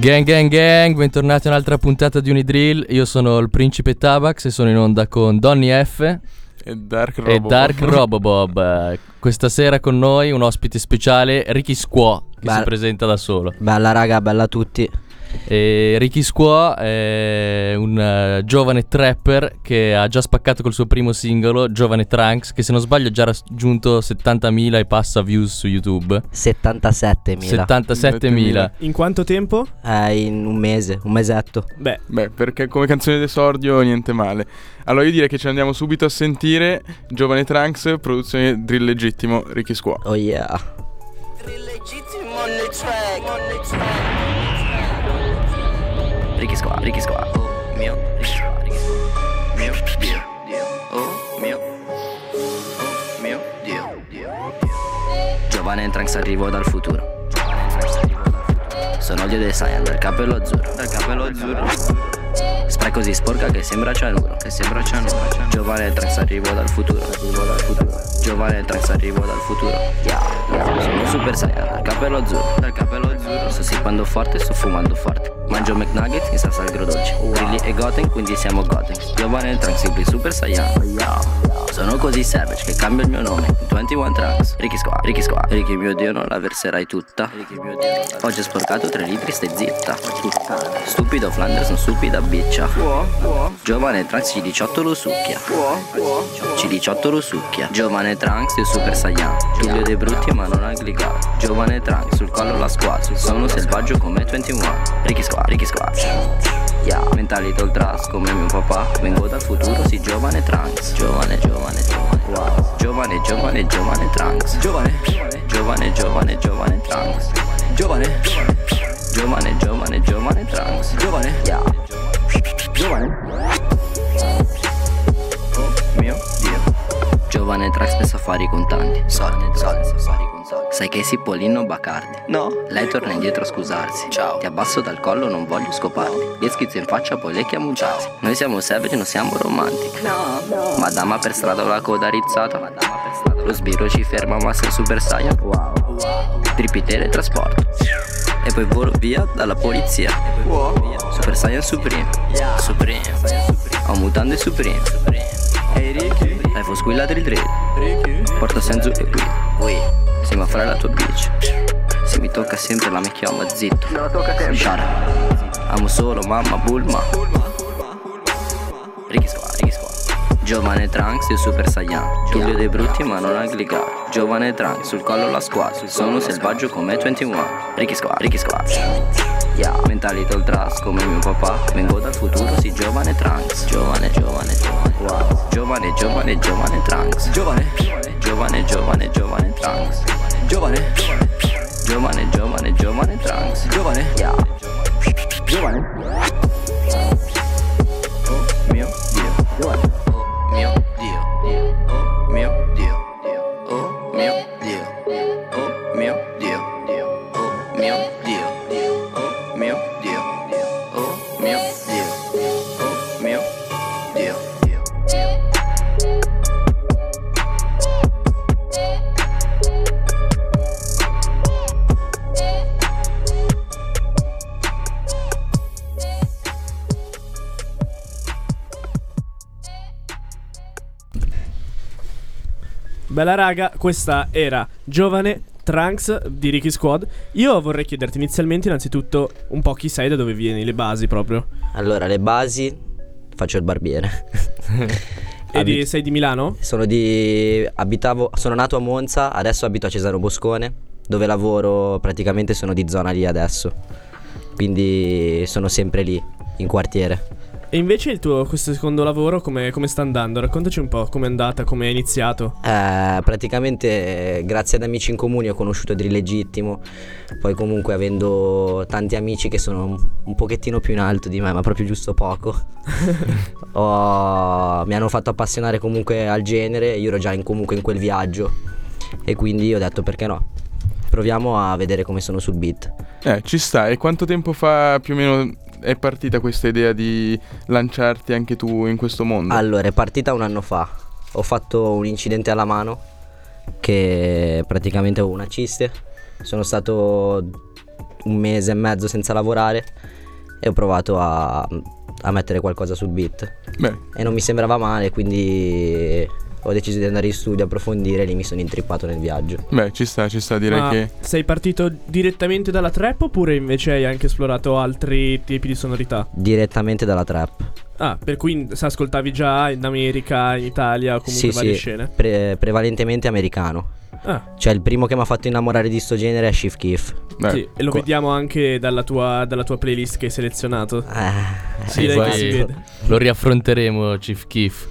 Gang gang gang, bentornati a un'altra puntata di Unidrill. Io sono il principe Tabax e sono in onda con Donny F e Dark e Robobob. Dark Robobob. Questa sera con noi un ospite speciale, Ricky Squaw, che si Beh. presenta da solo. Bella raga, bella a tutti. E Ricky Squaw è un eh, giovane trapper che ha già spaccato col suo primo singolo, Giovane Trunks, che se non sbaglio ha già raggiunto 70.000 e passa views su YouTube. 77.000. 77.000. In quanto tempo? Eh, in un mese, un mesetto. Beh, Beh, perché come canzone d'esordio niente male. Allora io direi che ci andiamo subito a sentire Giovane Trunks, produzione drill legittimo, Ricky Squaw. Oh yeah. Legittimo on the track. On the track. Ricky Squad, Ricky Squad, oh mio, Ricky Squad, Ricky Squad, mio Dio, Dio, oh mio, oh mio Dio, Dio, Giovane Trunks arrivo dal futuro. Sono dio dei Saiyan, dal capello azzurro, dal capello azzurro. Spray così sporca che sembra cianuro, che sembra cianuro. Giovane Trunks arrivo dal futuro, arrivo dal futuro. Giovane Trunks arrivo dal futuro. Yeah, yeah. Sono super Saiyan, dal capello azzurro, dal capello azzurro. Sto sippando forte, sto fumando forte. Mangio McNuggets in salsa agrodolce. Willy e Goten, quindi siamo Goten. Giovane Trunks, il super Saiyan. Sono così savage che cambio il mio nome. 21 Trunks. Ricky Squad, Ricky Squad. Ricky mio dio, non la verserai tutta. Oggi ho sporcato 3 litri, stai zitta. Stupido Flanders, non stupida biccia. Giovane Trunks, C18 lo succhia. C18 lo succhia. Giovane Trunks, il super Saiyan. Tullio dei brutti, ma non anglicato. Giovane Trunks, sul collo la squad. Sono selvaggio come 21. Ricky Squad, Ricky Squad. Yeah. Mentality all trust come mio papà Vengo dal futuro, sì, giovane Trunks Giovane, giovane, giovane Giovane, giovane, giovane Trunks Giovane, giovane, giovane, giovane Trunks Giovane, giovane, giovane, giovane Trunks Giovane, yeah. Giovane? Oh mio? Dio. Giovane Trunks pensa a fare i contanti Soldi, soldi, soldi Sai che si Polino Bacardi? No. Lei torna indietro a scusarsi. Ciao. Ti abbasso dal collo, non voglio scoparti. Gli schizzo in faccia, poi le chiamo ciao. Noi siamo savage, non siamo romantic No, no. Madama per strada la coda rizzata Lo sbirro ci ferma ma sei super saiyan Wow. Trippi teletrasporto E poi volo via dalla polizia. Super Saiyan Supreme. Supreme. Ho mutande Supreme. Ehi Ricky? iPhone squilla drill drill Porto senzu e qui. Se mi fare la tua bitch. Se mi tocca sempre la mi chiama zitto. Up. Amo solo mamma Bulma. Ricky Squad, Ricky Squad Giovane Trunks, il super saiyan. Tullio dei brutti ma non anglicato Giovane Trunks, sul collo la squad Sono selvaggio come 21 Ricky Squad, Ricky Squad. Yeah. Mentality all trust come mio papà. Vengo dal futuro, sì, giovane Trunks. Giovane, giovane, giovane. Wow. Giovane, giovane, giovane Trunks. Giovane, giovane, giovane, giovane Trunks. Giovane, giovane, giovane, giovane Trunks. Giovane, yeah. Giovane bella raga, questa era Giovane Trunks di Ricky Squad. Io vorrei chiederti inizialmente, innanzitutto, un po' chi sei, da dove vieni, le basi proprio. Allora, le basi faccio il barbiere. E di- sei di Milano? sono di abitavo sono nato a Monza, adesso abito a Cesaro Boscone, dove lavoro, praticamente sono di zona lì adesso. Quindi sono sempre lì in quartiere. E invece il tuo, questo secondo lavoro, come, come sta andando? Raccontaci un po' com'è andata, come è iniziato. Eh, praticamente grazie ad amici in comune ho conosciuto Drill Legittimo, poi comunque avendo tanti amici che sono un, un pochettino più in alto di me, ma proprio giusto poco, ho- mi hanno fatto appassionare comunque al genere, io ero già in- comunque in quel viaggio e quindi ho detto perché no, proviamo a vedere come sono sul beat. Eh, ci sta. E quanto tempo fa più o meno è partita questa idea di lanciarti anche tu in questo mondo? Allora, è partita un anno fa. Ho fatto un incidente alla mano che praticamente avevo una ciste. Sono stato un mese e mezzo senza lavorare e ho provato a, a mettere qualcosa sul beat Beh, e non mi sembrava male, quindi ho deciso di andare in studio, approfondire e lì mi sono intrippato nel viaggio. beh, ci sta, ci sta, direi Ma che... sei partito direttamente dalla trap oppure invece hai anche esplorato altri tipi di sonorità? Direttamente dalla trap. Ah, per cui se ascoltavi già in America, in Italia, comunque sì, varie sì, scene. pre- prevalentemente americano. Ah, Cioè il primo che mi ha fatto innamorare di sto genere è Shift Keef. Beh, sì, e lo qua- vediamo anche dalla tua, dalla tua playlist che hai selezionato. Eh, Sì, Direi poi che si vede. lo riaffronteremo Chief Keef.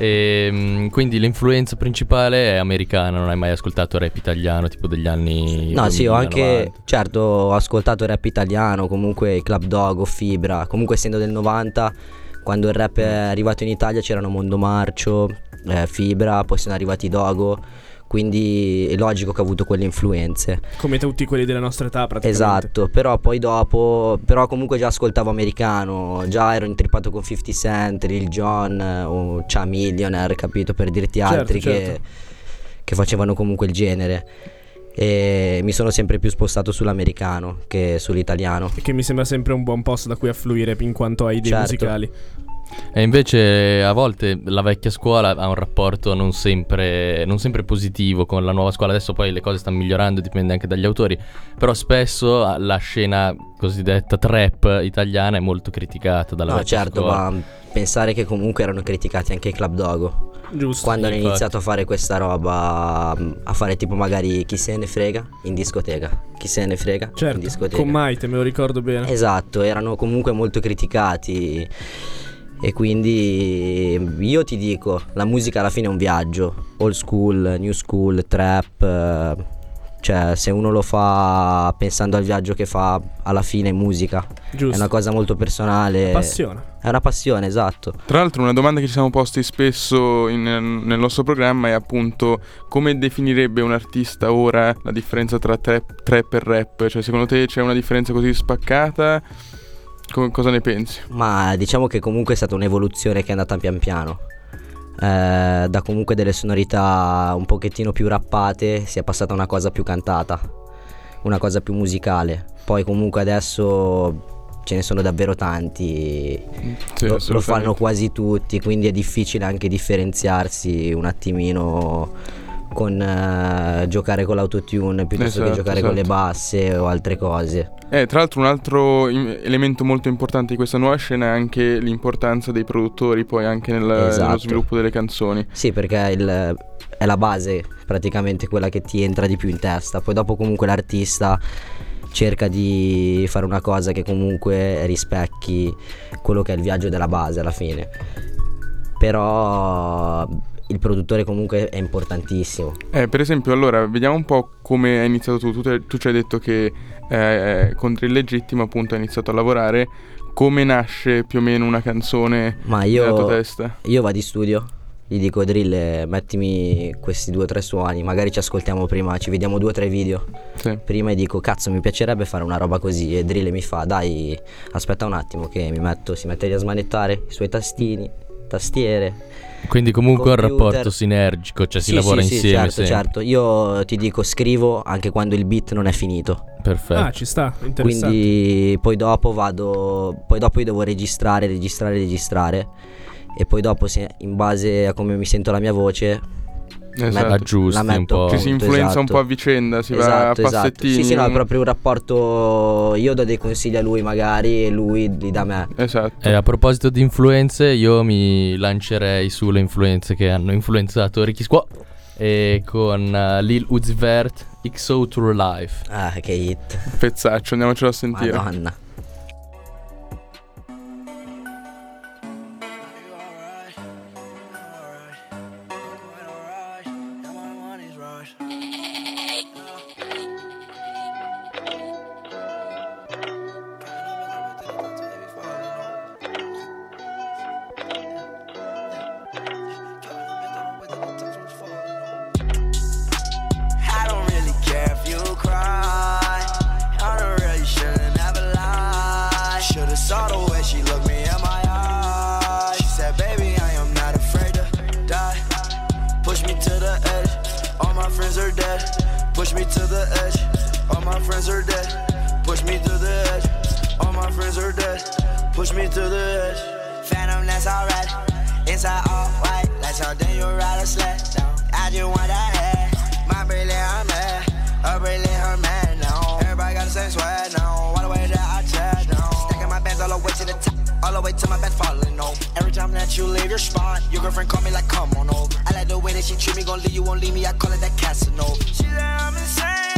Ehm, quindi l'influenza principale è americana, non hai mai ascoltato rap italiano tipo degli anni No, sì, ho 2000, anche, 90? certo, ho ascoltato rap italiano, comunque Club Dog o Fibra, comunque essendo del 90, quando il rap è arrivato in Italia c'erano Mondo Marcio, eh, Fibra, poi sono arrivati Dogo, quindi è logico che ho avuto quelle influenze. Come tutti quelli della nostra età, praticamente. Esatto, però poi dopo, però comunque già ascoltavo americano, già ero intrippato con 50 Cent, Lil Jon eh, o Cha Millionaire, capito, per dirti Certo, altri Che, certo. che facevano comunque il genere. E mi sono sempre più spostato sull'americano che sull'italiano. Che mi sembra sempre un buon posto da cui affluire in quanto ai idee Certo. musicali. E invece a volte la vecchia scuola ha un rapporto non sempre, non sempre positivo con la nuova scuola, adesso poi le cose stanno migliorando, dipende anche dagli autori, però spesso ah, la scena cosiddetta trap italiana è molto criticata dalla No, vecchia certo, scuola. ma pensare che comunque erano criticati anche i Club Dogo. Giusto. Quando hanno iniziato a fare questa roba, a fare tipo magari chi se ne frega in discoteca. Chi se ne frega in Certo, discoteca. con Maite, me lo ricordo bene. Esatto, erano comunque molto criticati. E quindi io ti dico, la musica alla fine è un viaggio, old school, new school, trap, eh, cioè se uno lo fa pensando al viaggio che fa, alla fine è musica, Giusto. è una cosa molto personale. Passione. È una passione, esatto. Tra l'altro una domanda che ci siamo posti spesso in- nel nostro programma è appunto come definirebbe un artista ora la differenza tra trap, trap e rap? Cioè secondo te c'è una differenza così spaccata? Co- cosa ne pensi? Ma diciamo che comunque è stata un'evoluzione che è andata pian piano. Eh, da comunque delle sonorità un pochettino più rappate si è passata a una cosa più cantata, una cosa più musicale. Poi comunque adesso ce ne sono davvero tanti, Sì, lo, lo fanno quasi tutti, quindi è difficile anche differenziarsi un attimino con eh, giocare con l'autotune piuttosto che Esatto, giocare con le esatto. basse o altre cose. Eh, tra l'altro un altro elemento molto importante di questa nuova scena è anche l'importanza dei produttori poi anche nel- nello Esatto. sviluppo delle canzoni. Sì, perché il- è la base praticamente quella che ti entra di più in testa. Poi dopo comunque l'artista cerca di fare una cosa che comunque rispecchi quello che è il viaggio della base alla fine. Però il produttore comunque è importantissimo. Eh, per esempio, allora, vediamo un po' come hai iniziato tu. Tu, te- tu ci hai detto che eh, con Drill Legittimo appunto hai iniziato a lavorare. Come nasce più o meno una canzone Ma nella tua io, testa? io vado in studio, gli dico drill, eh, mettimi questi due o tre suoni, magari ci ascoltiamo prima, ci vediamo due o tre video. Sì. Prima e dico cazzo mi piacerebbe fare una roba così e Drill mi fa dai aspetta un attimo che mi metto, si mette lì a smanettare i suoi tastini, tastiere. Quindi comunque è un computer. rapporto sinergico, cioè si Sì, lavora sì, sì, insieme certo, sempre. certo. Io ti dico scrivo anche quando il beat non è finito. Perfetto. Ah, ci sta, interessante. Quindi poi dopo vado, poi dopo io devo registrare, registrare, registrare. E poi dopo se in base a come mi sento la mia voce Esatto. Aggiusti la un po'. Ci si influenza un esatto. po' a vicenda, si va a Esatto, esatto. passettini. Sì, sì, no, è proprio un rapporto. Io do dei consigli a lui, magari, e lui li dà a me. Esatto. E a proposito di influenze, io mi lancerei sulle influenze che hanno influenzato Ricky Squaw e con eh, Lil Uzi Vert, XO True Life. Ah, che hit. Pezzaccio, andiamocelo a sentire. Madonna. Like she treat me, gon' leave you, won't leave me. I call it that Casanova. She said I'm insane,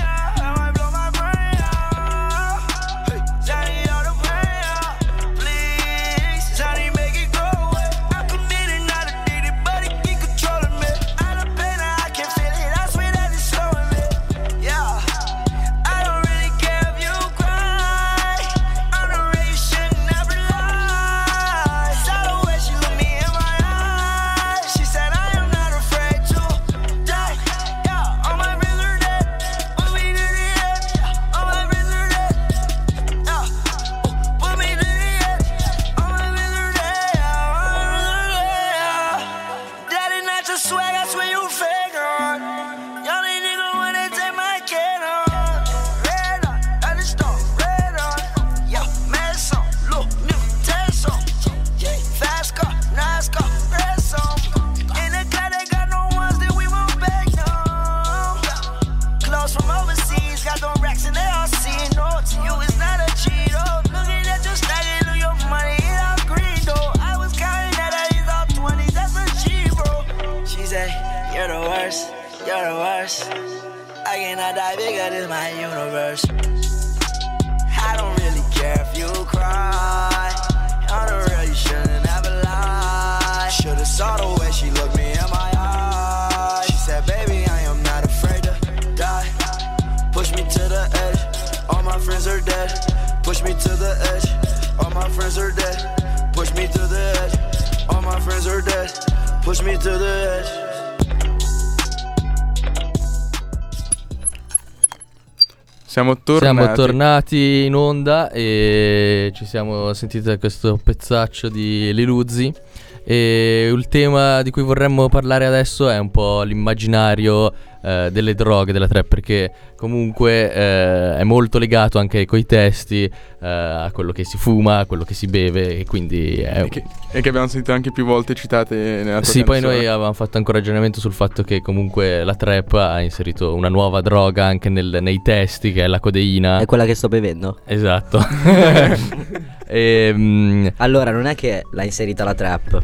Siamo tornati. Siamo tornati in onda e ci siamo sentiti questo pezzaccio di Liluzzi. E il tema di cui vorremmo parlare adesso è un po' l'immaginario eh, delle droghe, della trap, perché comunque eh, è molto legato anche coi testi, eh, a quello che si fuma, a quello che si beve, e quindi è E che, e che abbiamo sentito anche più volte citate nella tua Sì, poi noi avevamo fatto anche un ragionamento sul fatto che comunque la trap ha inserito una nuova droga anche nel- nei testi, che è la codeina. È quella che sto bevendo? Esatto. e, mm, Allora, non è che l'ha inserita la trap.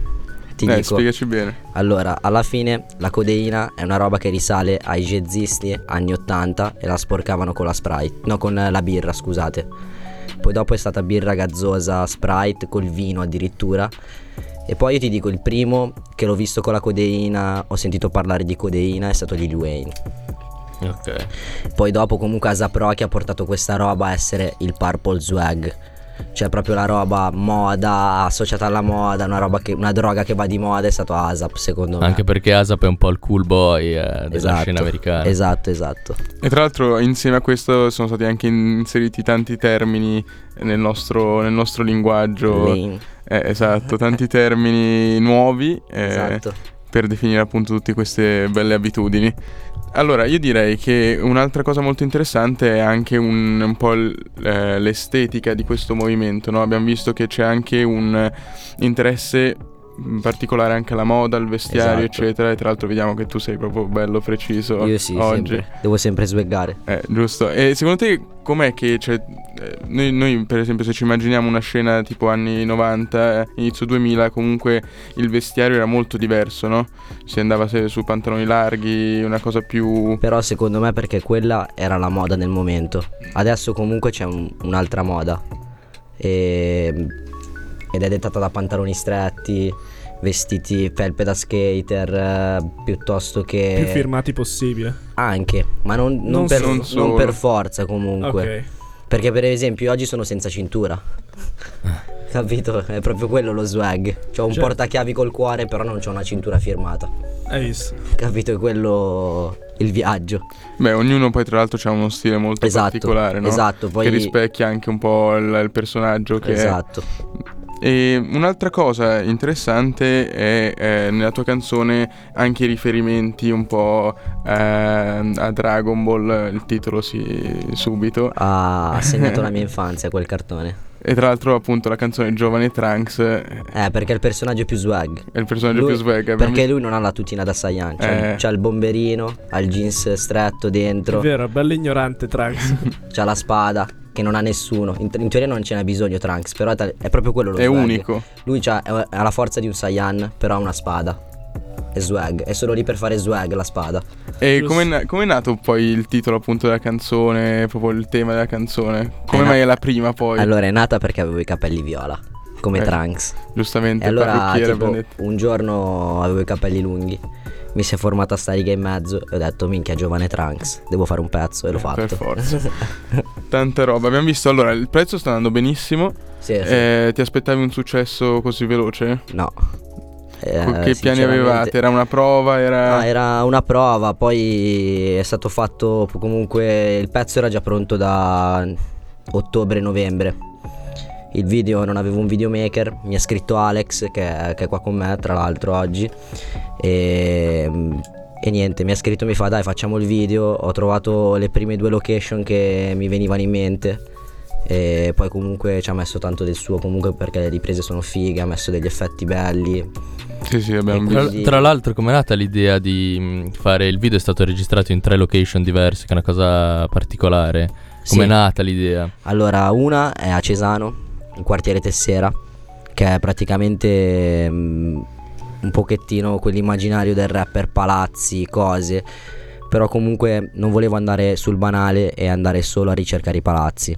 Ti Eh, dico. spiegaci bene. Allora, alla fine la codeina è una roba che risale ai jazzisti anni 80 e la sporcavano con la Sprite. No, con la birra, scusate. Poi dopo è stata birra gazzosa, Sprite, col vino addirittura. E poi io ti dico, il primo che l'ho visto con la codeina, ho sentito parlare di codeina, è stato Lil Wayne. ok. Poi dopo comunque Asap Rocky ha portato questa roba a essere il Purple Swag. Cioè proprio la roba moda, associata alla moda, una roba che, una droga che va di moda è stato Asap secondo me. Anche perché Asap è un po' il cool boy eh, della Esatto, scena americana. Esatto, esatto. E tra l'altro insieme a questo sono stati anche inseriti tanti termini nel nostro, nel nostro linguaggio. Eh, esatto, tanti termini nuovi eh, esatto. per definire appunto tutte queste belle abitudini. Allora, io direi che un'altra cosa molto interessante è anche un, un po' eh, l'estetica di questo movimento, no? Abbiamo visto che c'è anche un interesse in particolare anche alla moda, al vestiario, Esatto. eccetera. E tra l'altro vediamo che tu sei proprio bello preciso Io sì, oggi. sempre. Devo sempre swaggare. Eh, giusto. E secondo te com'è che cioè, eh, noi, noi, per esempio se ci immaginiamo una scena tipo anni 90, eh, inizio 2000, comunque il vestiario era molto diverso, no? Si andava su pantaloni larghi, una cosa più... Però secondo me perché quella era la moda nel momento. Adesso comunque c'è un- un'altra moda. E- ed è dettata da pantaloni stretti, vestiti felpe da skater, eh, piuttosto che... Più firmati possibile. Anche, ma non, non Non per, solo. non per forza comunque. Ok. Perché per esempio oggi sono senza cintura. Capito? È proprio quello lo swag. C'ho un Certo. portachiavi col cuore, però non c'ho una cintura firmata. Hai visto? Capito? È quello il viaggio. Beh, ognuno poi tra l'altro ha uno stile molto Esatto, particolare, no? esatto, poi- Che rispecchia anche un po' il, il personaggio che è. E un'altra cosa interessante è eh, nella tua canzone anche i riferimenti un po' ehm, a Dragon Ball, il titolo sì, subito. Ha segnato la mia infanzia quel cartone. E tra l'altro appunto la canzone Giovane Trunks è Eh, perché è il personaggio più swag. il personaggio Lui- più swag. abbiamo Perché lui non ha la tutina da Saiyan. C'ha, Eh. c'ha il bomberino, ha il jeans stretto È dentro, vero, bello ignorante Trunks. c'ha la spada che non ha nessuno. In, in teoria non ce n'è bisogno Trunks, però è, è proprio quello lo È swag. unico. Lui c'ha, è- ha la forza di un Saiyan, però ha una spada. È swag, è solo lì per fare swag la spada. E come è, nato poi il titolo appunto della canzone, proprio il tema della canzone? Come È mai è la prima poi? Allora è nata perché avevo i capelli viola, come Eh, Trunks. Giustamente, E allora tipo, un giorno avevo i capelli lunghi. Mi si è formata sta riga in mezzo e ho detto minchia giovane Trunks, devo fare un pezzo e l'ho Eh, fatto. Per forza. Tanta roba. Abbiamo visto allora il prezzo sta andando benissimo. Sì, sì. Eh, ti aspettavi un successo così veloce? No. Eh, che piani avevate? Era una prova? Era... No, era una prova, poi è stato fatto comunque il pezzo era già pronto da ottobre-novembre. Il video non avevo un videomaker, mi ha scritto Alex che, che è qua con me tra l'altro oggi e, e niente, mi ha scritto mi fa dai facciamo il video, ho trovato le prime due location che mi venivano in mente e poi comunque ci ha messo tanto del suo comunque perché le riprese sono fighe, ha messo degli effetti belli. Sì, sì, abbiamo Tra, visto. quindi- tra l'altro, com'è nata l'idea di mh, fare il video? È stato registrato in tre location diverse, che è una cosa particolare. Com'è Sì. nata l'idea? Allora, una è a Cesano, in quartiere Tessera, che è praticamente mm, un pochettino quell'immaginario del rapper palazzi, cose. Però comunque non volevo andare sul banale e andare solo a ricercare i palazzi.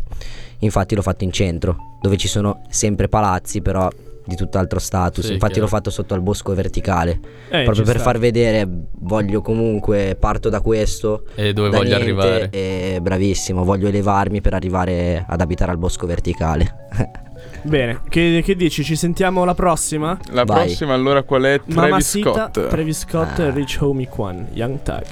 Infatti l'ho fatto in centro, dove ci sono sempre palazzi, però di tutt'altro status. Sì, Infatti chiaro. l'ho fatto sotto al bosco verticale. Eh, proprio per sta. far vedere, voglio comunque, parto da questo E dove voglio niente arrivare? E bravissimo, voglio elevarmi per arrivare ad abitare al bosco verticale. Bene, che, che dici? Ci sentiamo la prossima? La Vai. prossima allora qual è? Travis Mamacita, Scott. Travis Scott, Ah. Rich Homie Quan, Young Tag.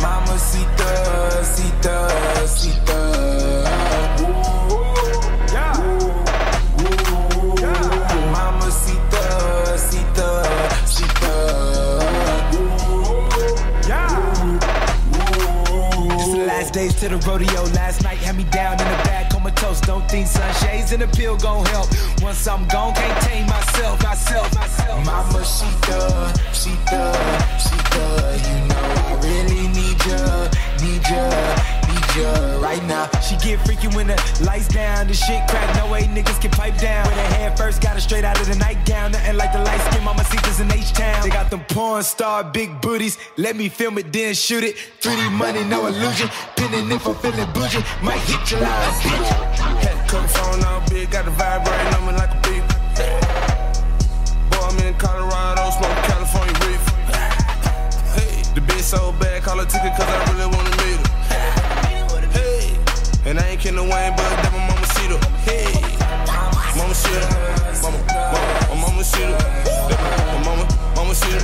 Mamacita, cita, cita. To the rodeo. Last night had me down in the bag, comatose. Don't think sunshades and a pill gon' help. Once I'm gone, can't tame myself, myself, myself. Mama, she the, she the, she the. You know I really need ya, need ya, need right now. She get freaky when the lights down, the shit crack. No way niggas can pipe down. When her head first got it straight out of the nightgown. Nothing like the light skin mama seekers in H-Town. They got them porn star big booties. Let me film it, then shoot it. 3D money, no illusion. Pinning if I'm feeling bougie. Might hit your line, bitch. Had cut phone all big, got the vibrating on me like a beep. Boy, I'm in Colorado, smoke California reef. Hey, the bitch so bad, call her ticket cause I really wanna her. And I ain't kidding Wayne, but that my mama see her. Hey, mama see her. Mama, mama, my mama see her. That my, my mama, mama see her.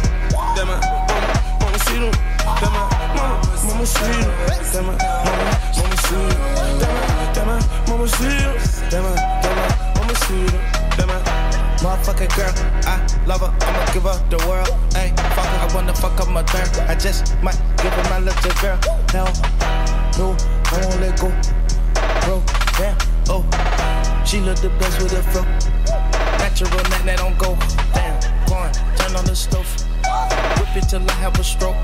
That my, mama, mama see her. That my, mama, mama see her. That my, mama, mama see her. That my, that my, mama see her. That my, that my, mama see her. That my, Motherfucking girl, I love her, I'ma give her the world. Ayy, fuck her, I wanna fuck up my turn. I just might give her my little girl. No, no, I won't let go. Bro, damn, oh, she look the best with the fro. Natural, that, that don't go. Damn, go turn on the stove. Whip it till I have a stroke.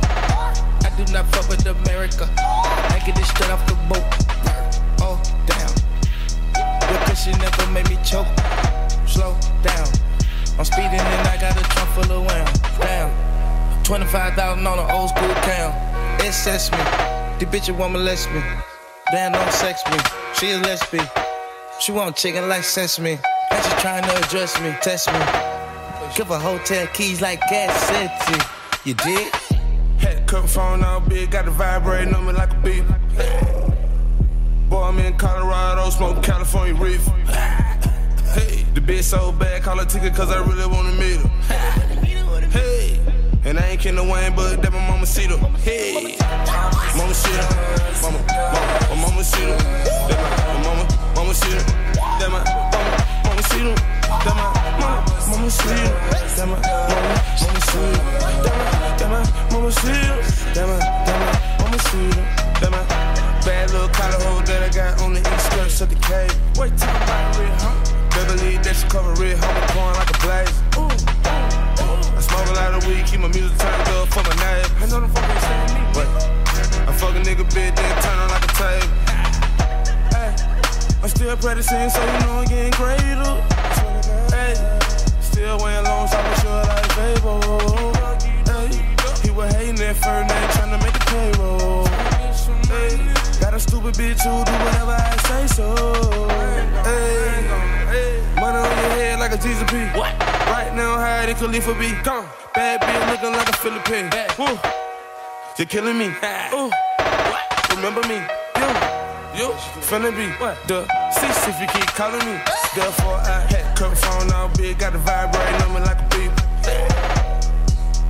I do not fuck with America. I get it straight off the boat. Oh, damn. Your pussy never made me choke. Slow down. I'm speeding and I got a trunk full of wham. Damn. 25,000 on an old school cam. Assess me. The bitch a want molest me. Damn, don't sex me. She a lesbian. She want chicken like sesame. And she trying to address me, test me. Give her hotel keys like gas city. You did? Had cut phone all big, got the vibrating on me like a beep. Boy, I'm in Colorado, smoking California reef. Hey, the bitch so bad, call her ticket cause I really wanna meet her. And I ain't Ken Wayne, but that my mama see them. Hey, mama see them. Mama, mama, my mama see them. That my, my mama, mama see them. That my mama, mama see them. That my mama, mama see them. That my mama, mama see them. That my, that my mama see them. That my, that my mama see them. That my bad little collar hole that I got on the east skirts of the cave. Wait till I'm red, huh? Beverly, that she cover red, homie, pouring like a blaze. Ooh, smoke a lot of weed, keep my music turned up for my name. I know them fucking saying me. What? I fuck a nigga bitch, then turn on like a tape. Hey, I'm still practicing, so you know I'm getting greater. Hey, still wearing long socks, sure like Fable. Hey, he was hating at first, now he tryna make the payroll. Hey, got a stupid bitch who do whatever I say so. Hey, money on your head like a Jesus P. What? Right now, higher than Khalifa B. Gone. Bad bitch looking like a Philippine. Woo. You're killing me. Ooh. Remember me. You. You. Finna be. The six if you keep calling me. Therefore, I had curve phone all big. Got the vibrating on me like a beep.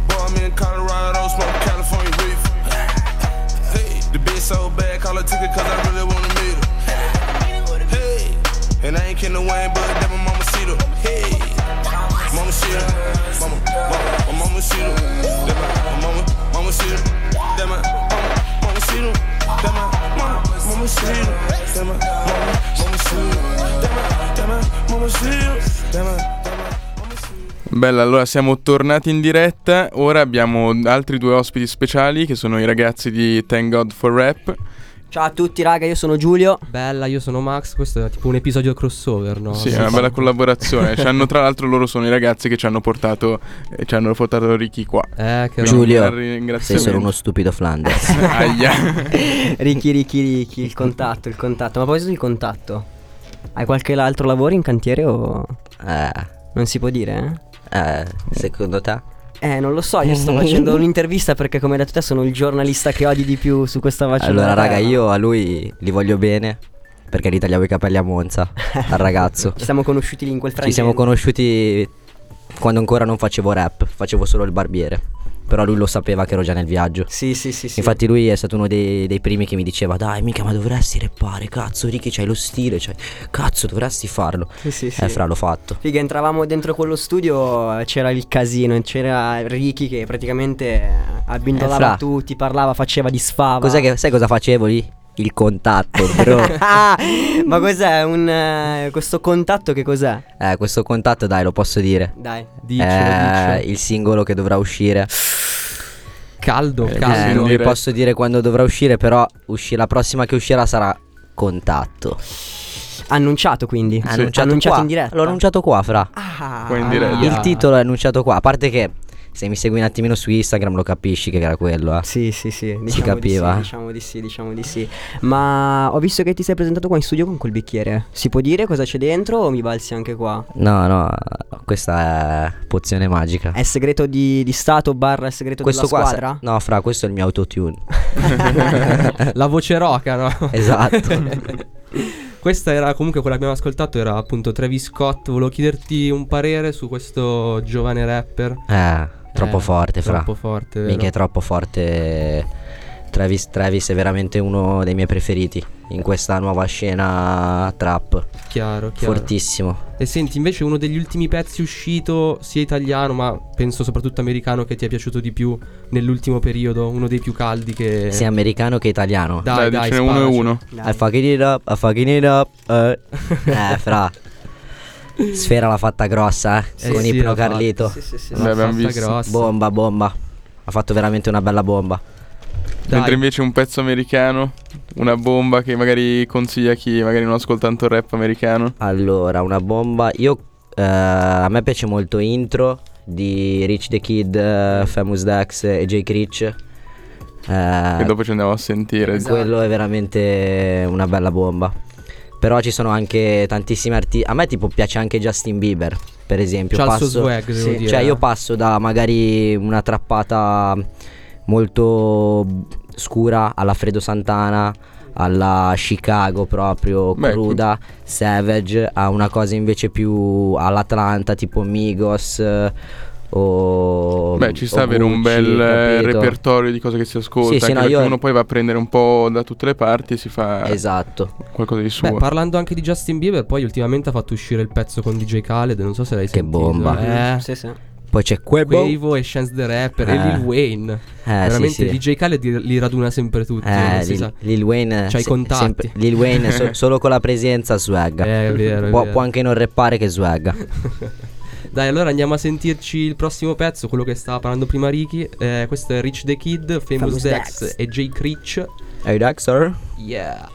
Boy, I'm in Colorado, smoking California reef. Bella, allora siamo tornati in diretta. Ora abbiamo altri due ospiti speciali che sono i ragazzi di Thank God for Rap. Ciao a tutti raga, io sono Giulio. Bella, io sono Max, questo è tipo un episodio crossover, no? Sì, è una bella collaborazione. Ci hanno, tra l'altro, loro sono i ragazzi che ci hanno portato, eh, ci hanno portato Ricky qua. Eh, che. Giulio, sei solo uno stupido Flanders. Aia. Ricky, Ricky, Ricky, il contatto, il contatto. Ma poi sul contatto. Hai qualche altro lavoro in cantiere o eh, non si può dire? eh, secondo te? Eh, Eh, non lo so, io sto facendo un'intervista perché come hai detto te sono il giornalista che odi di più su questa faccenda. Allora, raga, io a lui li voglio bene perché gli tagliavo i capelli a Monza, al ragazzo. Ci siamo conosciuti lì in quel frangente. Ci siamo conosciuti quando ancora non facevo rap, facevo solo il barbiere. Però lui lo sapeva che ero già nel viaggio. Sì, sì, sì, sì. Infatti lui è stato uno dei, dei primi che mi diceva Dai mica ma dovresti rappare Cazzo Ricky c'hai lo stile c'hai... Cazzo dovresti farlo Sì, sì, sì. Eh fra l'ho fatto Figa, entravamo dentro quello studio, c'era il casino, c'era Ricky che praticamente abbindolava Eh, tutti, parlava, faceva di sfava. Cos'è che, Sai cosa facevo lì? Il contatto bro ma cos'è? Un, eh, questo contatto che cos'è? Eh questo contatto dai lo posso dire Dai. Dicelo, Eh, dicelo. Il singolo che dovrà uscire Caldo, Eh, Eh, caldo. non vi posso dire quando dovrà uscire Però usci- la prossima che uscirà sarà Contatto Annunciato quindi. Annunciato, Annunciato qua. in diretta. L'ho annunciato qua fra Ah, Qua in diretta. Il titolo è annunciato qua A parte che se mi segui un attimino su Instagram lo capisci che era quello eh. Sì, sì, sì, diciamo Si capiva. Di sì, diciamo di sì, diciamo di sì. Ma ho visto che ti sei presentato qua in studio con quel bicchiere. Si può dire cosa c'è dentro o mi balzi anche qua? No no Questa è pozione magica È segreto di, di stato barra segreto Questo della qua squadra? No fra questo è il mio autotune La voce roca, no? Esatto Questa era comunque quella che abbiamo ascoltato, era appunto Travis Scott. Volevo chiederti un parere su questo giovane rapper. Eh troppo Eh, forte fra Troppo forte, vero? Minchia è troppo forte Travis, Travis è veramente uno dei miei preferiti In questa nuova scena trap Chiaro, chiaro. Fortissimo E senti, invece uno degli ultimi pezzi uscito, sia italiano, ma penso soprattutto americano, che ti è piaciuto di più nell'ultimo periodo, uno dei più caldi che... Sia americano che italiano Dai, Dai, dai, uno e uno. Dai. I fucking it up, I fucking it up eh. eh fra Sfera l'ha fatta grossa eh, Eh Con sì, Ipno l'ha fatta. Carlito Sì, sì, sì. Beh, abbiamo fatta visto. grossa. Bomba bomba Ha fatto veramente una bella bomba Dai. Mentre invece un pezzo americano, una bomba che magari consiglia a chi magari non ascolta tanto rap americano. Allora, una bomba. Io eh, a me piace molto intro di Rich the Kid, eh, Famous Dex e Jake Rich. Eh, E dopo ci andiamo a sentire. Esatto. quello è veramente una bella bomba. Però ci sono anche tantissimi artisti. A me tipo piace anche Justin Bieber, per esempio. C'ha il suo Passo- swag, devo sì, dire. Cioè, io eh. passo da magari una trappata molto scura alla Fredo Santana, alla Chicago proprio Beh, cruda, Savage, a una cosa invece più all'Atlanta, tipo Migos, o Beh, ci sta avere un bel capito? repertorio di cose che si ascolta. Sì, sì, no, io- uno poi va a prendere un po' da tutte le parti e si fa Esatto. qualcosa di suo. Beh, parlando anche di Justin Bieber, poi ultimamente ha fatto uscire il pezzo con DJ Khaled, non so se l'hai Che sentito. bomba. Eh, Sì, sì. Poi c'è Quebo. Quavo e Chance the Rapper e Eh. Lil Wayne. Eh, Veramente sì, sì. DJ Khaled li, raduna sempre tutti. Eh, Lil. Lil Wayne C'ha i se- contatti. sempre- Lil Wayne so- solo con la presenza swagga. Eh, è vero, è può, vero. può anche non rappare che swagga. Dai, allora andiamo a sentirci il prossimo pezzo, quello che stava parlando prima Ricky. Eh, questo è Rich the Kid, Famous, Famous Dex Dex. e Jake Rich. Hey Dexter. Yeah.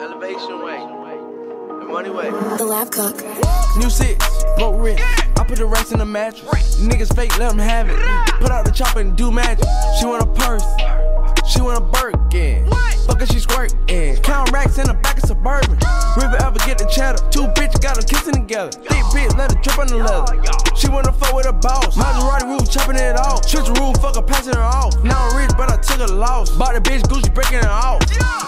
Elevation way. The money way. The lab cook. New six, broke rent. I put the racks in the mattress. Niggas fake, let them have it. Put out the chopper and do magic. She want a purse. She want a Birkin. Fuck her, she squirtin'. Count racks in the back of Suburban. River ever get the cheddar. Two bitches got them kissing together. Thick bitch, let her drip on the leather. She wanna fuck with a boss. Maserati roof, chopping it off. Switch roof, fuck her, passing her off. Now I'm rich, but I took a loss. Bought the bitch Gucci, breaking it off.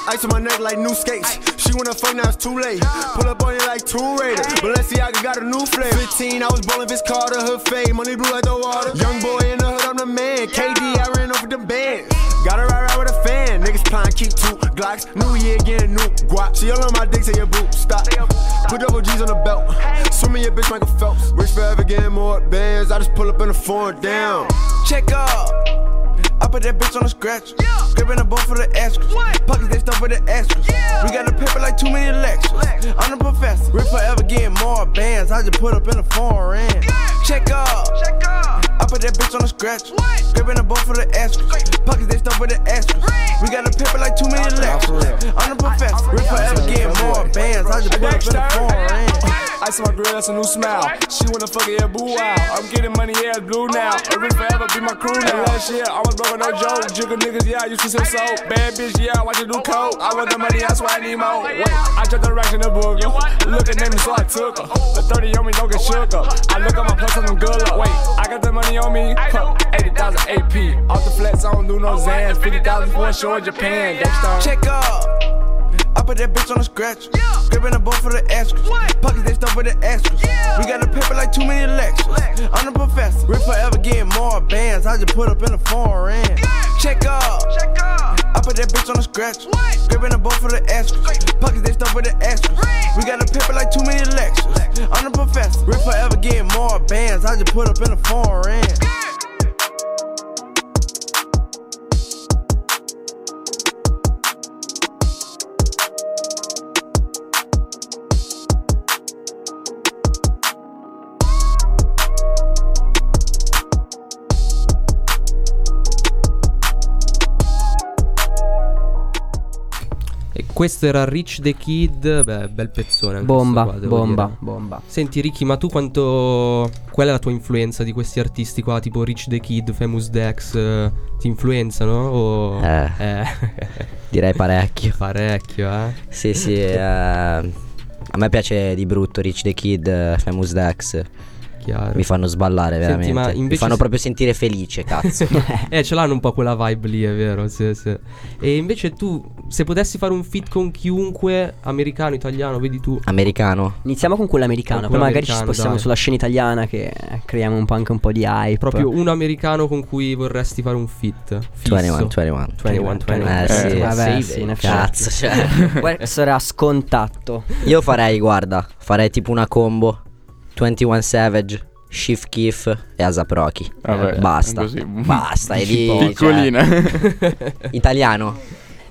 Ice on my neck like new skates. She wanna fuck now it's too late. Pull up on you like Tomb Raider. Balenciaga got a new flavor. 15, I was ballin' Vince Carter, her fade. Money blue like the water. Young boy in the hood, I'm the man. KD, I ran off with the band. Niggas plan keep two Glocks. New year getting new guap. She all on my dick, say your boot stop. Put double G's on the belt. Swimming your bitch Michael Phelps. Rich forever getting more bands. I just pull up in the foreign down. Check up. I put that bitch on the scratch. Gripping the boat for the extras. Pockets they stuff for the extras. We got a paper like too many lectures. I'm the professor. Rip forever getting more bands. I just put up in the foreign. Check up. I put that bitch on the scratch. Gripping the boat for the extras. Pockets they stuff with the extras. We got a paper like too many lectures. I'm the professor. Rip forever getting more bands. I just put up in the foreign. Ice on my girl, that's a new smile. She wanna fuck it, yeah, boo wow. I'm getting money, yeah, it's blue now. Every forever be my crew now. Last year, I was broke, no joke. Jiggle niggas, yeah, I used to sell soap. Bad bitch, yeah, I watch you do coke. I want the money, that's why I need more. Wait, I dropped the racks in the booger. Looking at me, so I took her. The 30 on me, don't get shook up. I look at my plus, I'm good luck. Wait, I got the money on me. Huh, 80,000 AP. Off the flats, I don't do no Zans. 50,000 for a show in Japan. Check up. I put that bitch on the scratch. Gripping the boat for the extras. Pockets they stuff for the extras. We got a paper like too many lectures. I'm the professor. Rip forever getting more bands. I just put up in the foreign. Check up. I put that bitch on the scratch. Gripping the boat for the extras. Pockets they stuff for the extras. We got a paper like too many lectures. I'm the professor. Rip forever getting more bands. I just put up in the foreign. E questo era Rich the Kid. Beh, bel pezzone. Bomba, qua, bomba, dire. bomba. Senti Ricky, ma tu quanto... Qual è la tua influenza di questi artisti qua, tipo Rich the Kid, Famous Dex? eh, ti influenzano? O... Eh. Eh. Direi parecchio. Parecchio, eh? Sì, sì. eh, a me piace di brutto Rich the Kid, eh, Famous Dex. Chiaro. Mi fanno sballare Senti, veramente. ma Mi invece fanno se- proprio sentire felice, cazzo. Eh, ce l'hanno un po' quella vibe lì, è vero, sì, sì. E invece tu, se potessi fare un fit con chiunque, americano, italiano, vedi tu... Americano. Iniziamo con quello americano, poi magari ci spostiamo dai. sulla scena italiana che eh, creiamo un po' anche un po' di hype. Proprio un americano con cui vorresti fare un fit. Fisso. 21, 21. 21, 21. Eh, sì. Vabbè, Sì, sì, in effetti. Cazzo, cioè. Questo era scontato. Io farei, guarda, farei tipo una combo 21 Savage, Shift Keef e Asap Rocky. Vabbè, Basta. così. Basta, è lì. Piccolina. cioè, italiano.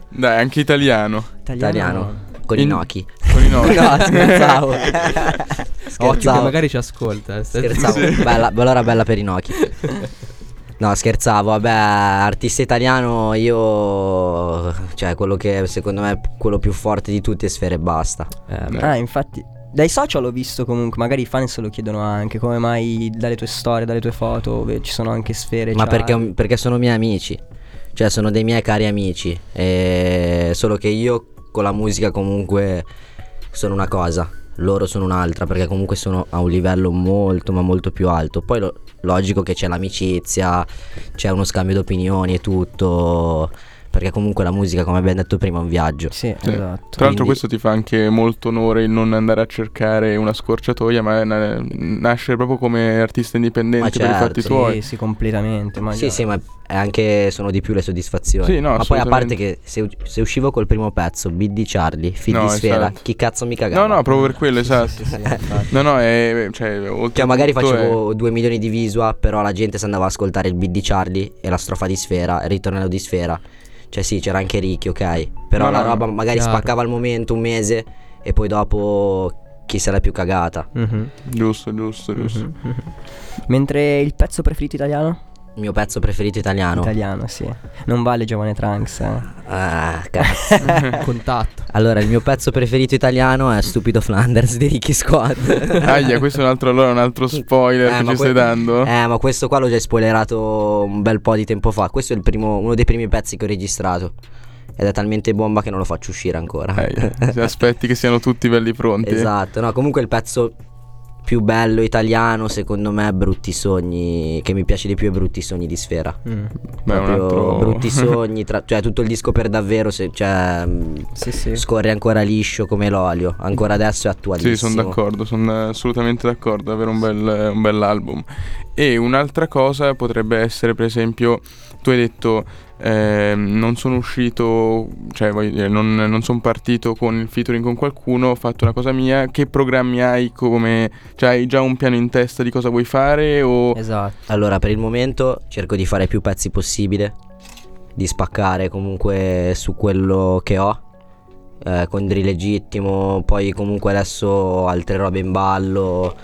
Dai, anche italiano. Italiano. Con In- i Noki. Con i Noki. no, scherzavo. Occhio che scherzavo. magari ci ascolta. eh, Scherzavo. Bella, allora bella per i Noki. No, scherzavo, vabbè, artista italiano io cioè quello che secondo me è quello più forte di tutti è Sfere e Basta. Ah, infatti. Dai social ho visto comunque, magari i fan se lo chiedono anche, come mai dalle tue storie, dalle tue foto, ci sono anche sfere. Ma perché, perché sono miei amici. Cioè sono dei miei cari amici. E solo che io con la musica comunque sono una cosa. Loro sono un'altra perché comunque sono a un livello molto ma molto più alto. Poi lo- logico che c'è l'amicizia, c'è uno scambio di opinioni e tutto. Perché comunque la musica, come abbiamo detto prima, è un viaggio. Sì, Sì. esatto. Tra l'altro Quindi- questo ti fa anche molto onore il non andare a cercare una scorciatoia, ma na- nascere proprio come artista indipendente Ma per i fatti certo. Sì, tuoi. sì, completamente. Ma Sì, già. sì, ma è anche sono di più le soddisfazioni. Sì, no, ma poi a parte che se, se uscivo col primo pezzo, di Charlie, Feed No, di Sfera, esatto. chi cazzo mi cagava? No, no, proprio per quello, esatto. Sì, sì. No, no, è, cioè, oltre Cioè, magari facevo 2 milioni di visual, però la gente si andava a ascoltare il di Charlie e la strofa di Sfera, il ritornello di Sfera. Cioè, sì, c'era anche Ricky, ok. Però No, la no, roba magari chiaro. spaccava al momento un mese e poi dopo chi se l'è più cagata. Mhm, è... Giusto, giusto, giusto. mhm, mhm. Mentre il pezzo preferito italiano? Il mio pezzo preferito italiano. Italiano, sì. Non vale Giovane Trunks. eh. Ah, cazzo. Contatto. allora, il mio pezzo preferito italiano è Stupido Flanders di Ricky Squad. Aia, questo è un altro, allora, un altro spoiler Eh, che ci que- stai dando. Eh, ma questo qua l'ho già spoilerato un bel po' di tempo fa. Questo è il primo, uno dei primi pezzi che ho registrato. Ed è talmente bomba che non lo faccio uscire ancora. Se aspetti che siano tutti belli pronti. esatto, no, comunque il pezzo più bello italiano, secondo me, è Brutti Sogni. Che mi piace di più è Brutti Sogni di Sfera. Mm. Beh, altro... Brutti Sogni, tra- cioè tutto il disco per davvero, se- cioè, mh, Sì, sì. scorre ancora liscio come l'olio. Ancora adesso è attualissimo. Sì, sono d'accordo, sono assolutamente d'accordo, è davvero un bel, un bell'album. E un'altra cosa potrebbe essere, per esempio, tu hai detto ehm, non sono uscito, cioè dire, non, non sono partito con il featuring con qualcuno, ho fatto una cosa mia. Che programmi hai come... Cioè hai già un piano in testa di cosa vuoi fare o... Esatto. Allora, per il momento cerco di fare più pezzi possibile, di spaccare comunque su quello che ho, eh, con drill legittimo, poi comunque adesso altre robe in ballo,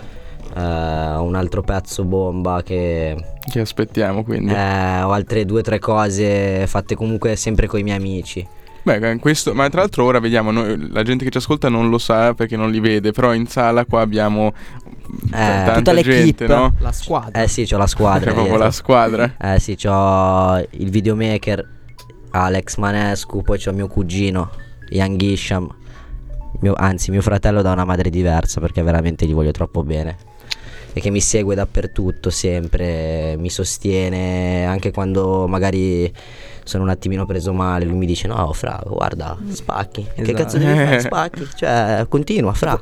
eh, ho un altro pezzo bomba che Che aspettiamo quindi? eh, ho altre due o tre cose fatte comunque sempre con i miei amici. Beh, questo, ma tra l'altro ora vediamo, noi- la gente che ci ascolta non lo sa perché non li vede, però in sala qua abbiamo tanta Tutta gente, l'equipe. no? La squadra. Eh sì, c'ho la squadra. C'è proprio la squadra. Eh sì, c'ho il videomaker Alex Manescu, poi c'ho mio cugino Young Isham, mio- anzi mio fratello da una madre diversa perché veramente gli voglio troppo bene. E che mi segue dappertutto sempre, mi sostiene anche quando magari sono un attimino preso male, lui mi dice no fra, guarda, spacchi, che Esatto. cazzo devi fare, spacchi, cioè continua fra,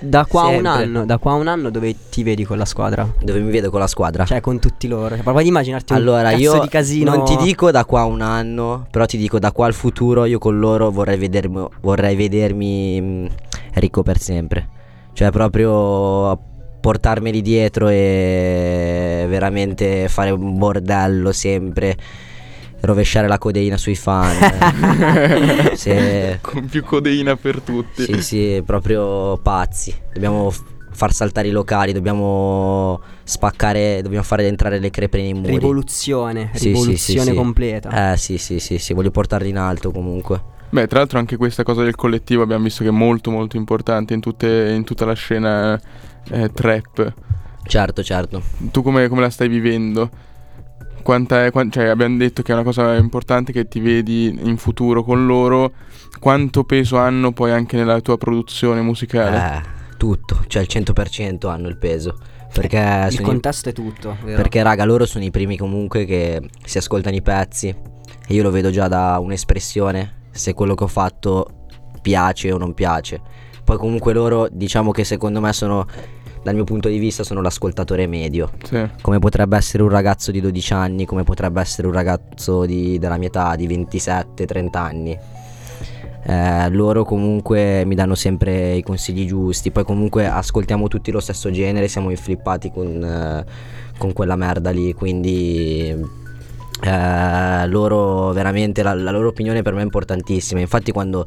Da qua a un anno, da qua un anno dove ti vedi con la squadra? dove mi vedo con la squadra. Cioè con tutti loro. Cioè, Prova ad immaginarti un Allora, cazzo io di casino. non ti dico da qua a un anno, però ti dico da qua al futuro io con loro vorrei vedermi, vorrei vedermi mh, ricco per sempre. Cioè proprio portarmeli dietro e veramente fare un bordello sempre, rovesciare la codeina sui fan. Se- Con più codeina per tutti. sì, sì, proprio pazzi. Dobbiamo f- far saltare i locali, dobbiamo spaccare, dobbiamo fare entrare le crepe nei muri. Rivoluzione, Sì, sì, rivoluzione sì, sì. completa. Eh sì, sì, sì, sì, voglio portarli in alto comunque. Beh, tra l'altro anche questa cosa del collettivo abbiamo visto che è molto molto importante in, tutte- in tutta la scena eh, trap. Certo, certo. Tu come, come la stai vivendo? Quanta è, quan- cioè, abbiamo detto che è una cosa importante che ti vedi in futuro con loro. Quanto peso hanno poi anche nella tua produzione musicale? Eh, tutto, cioè il 100% hanno il peso. Perché, Il sono i- contesto è tutto, vero? perché raga, loro sono i primi comunque che si ascoltano i pezzi. E io lo vedo già da un'espressione, se quello che ho fatto piace o non piace. Poi comunque loro, diciamo che secondo me sono, dal mio punto di vista, sono l'ascoltatore medio. Sì. come potrebbe essere un ragazzo di 12 anni, come potrebbe essere un ragazzo di- della mia età, di 27-30 anni. Eh, loro comunque mi danno sempre i consigli giusti, poi comunque ascoltiamo tutti lo stesso genere, siamo inflippati con, eh, con quella merda lì, quindi eh, loro veramente la, la loro opinione per me è importantissima, infatti quando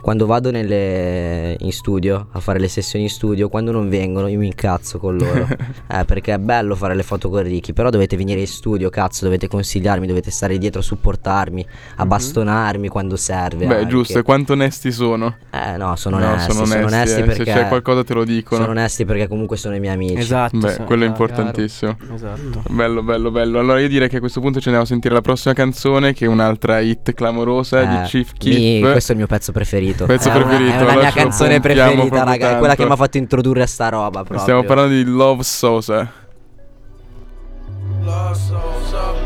quando vado nelle- in studio a fare le sessioni in studio, quando non vengono io mi incazzo con loro. eh, perché è bello fare le foto con Ricky, però dovete venire in studio, cazzo, dovete consigliarmi, dovete stare dietro a supportarmi, a bastonarmi quando serve. Beh, anche. giusto, e quanto onesti sono? Eh no, sono No, onesti, sono sono onesti, onesti eh, se perché c'è qualcosa te lo dicono. Sono onesti perché comunque sono i miei amici. Esatto. Beh, quello è importantissimo. Esatto. Bello, bello, bello. Allora io direi che a questo punto ci andiamo a sentire la prossima canzone, che è un'altra hit clamorosa Eh, di Chief mi- Keef. questo è il mio pezzo preferito. Pezzo è una- preferito, È una mia canzone preferita, raga. È quella che mi ha fatto introdurre a sta roba. Proprio. Stiamo parlando di Love Sosa. Love so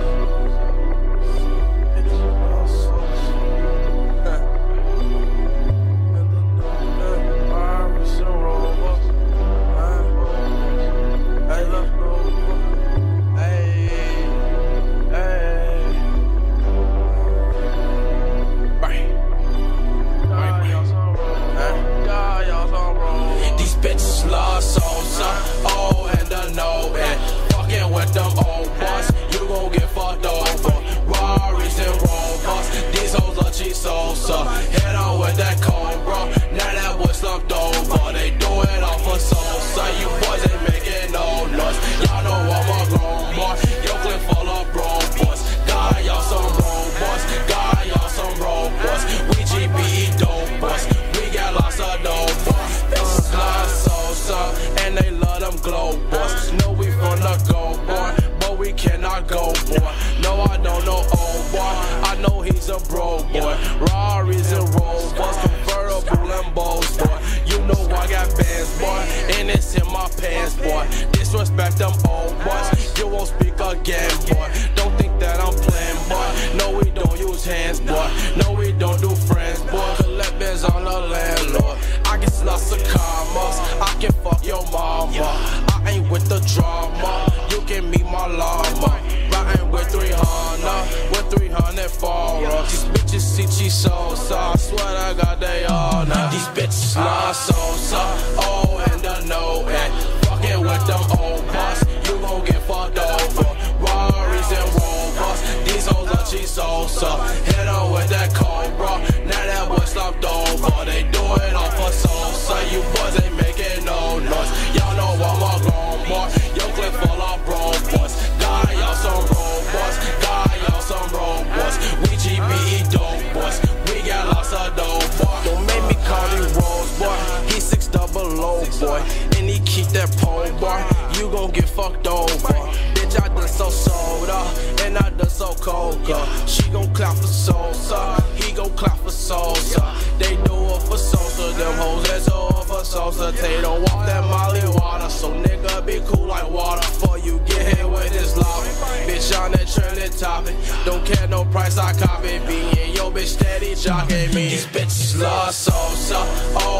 me. These bitches love Sosa. Oh and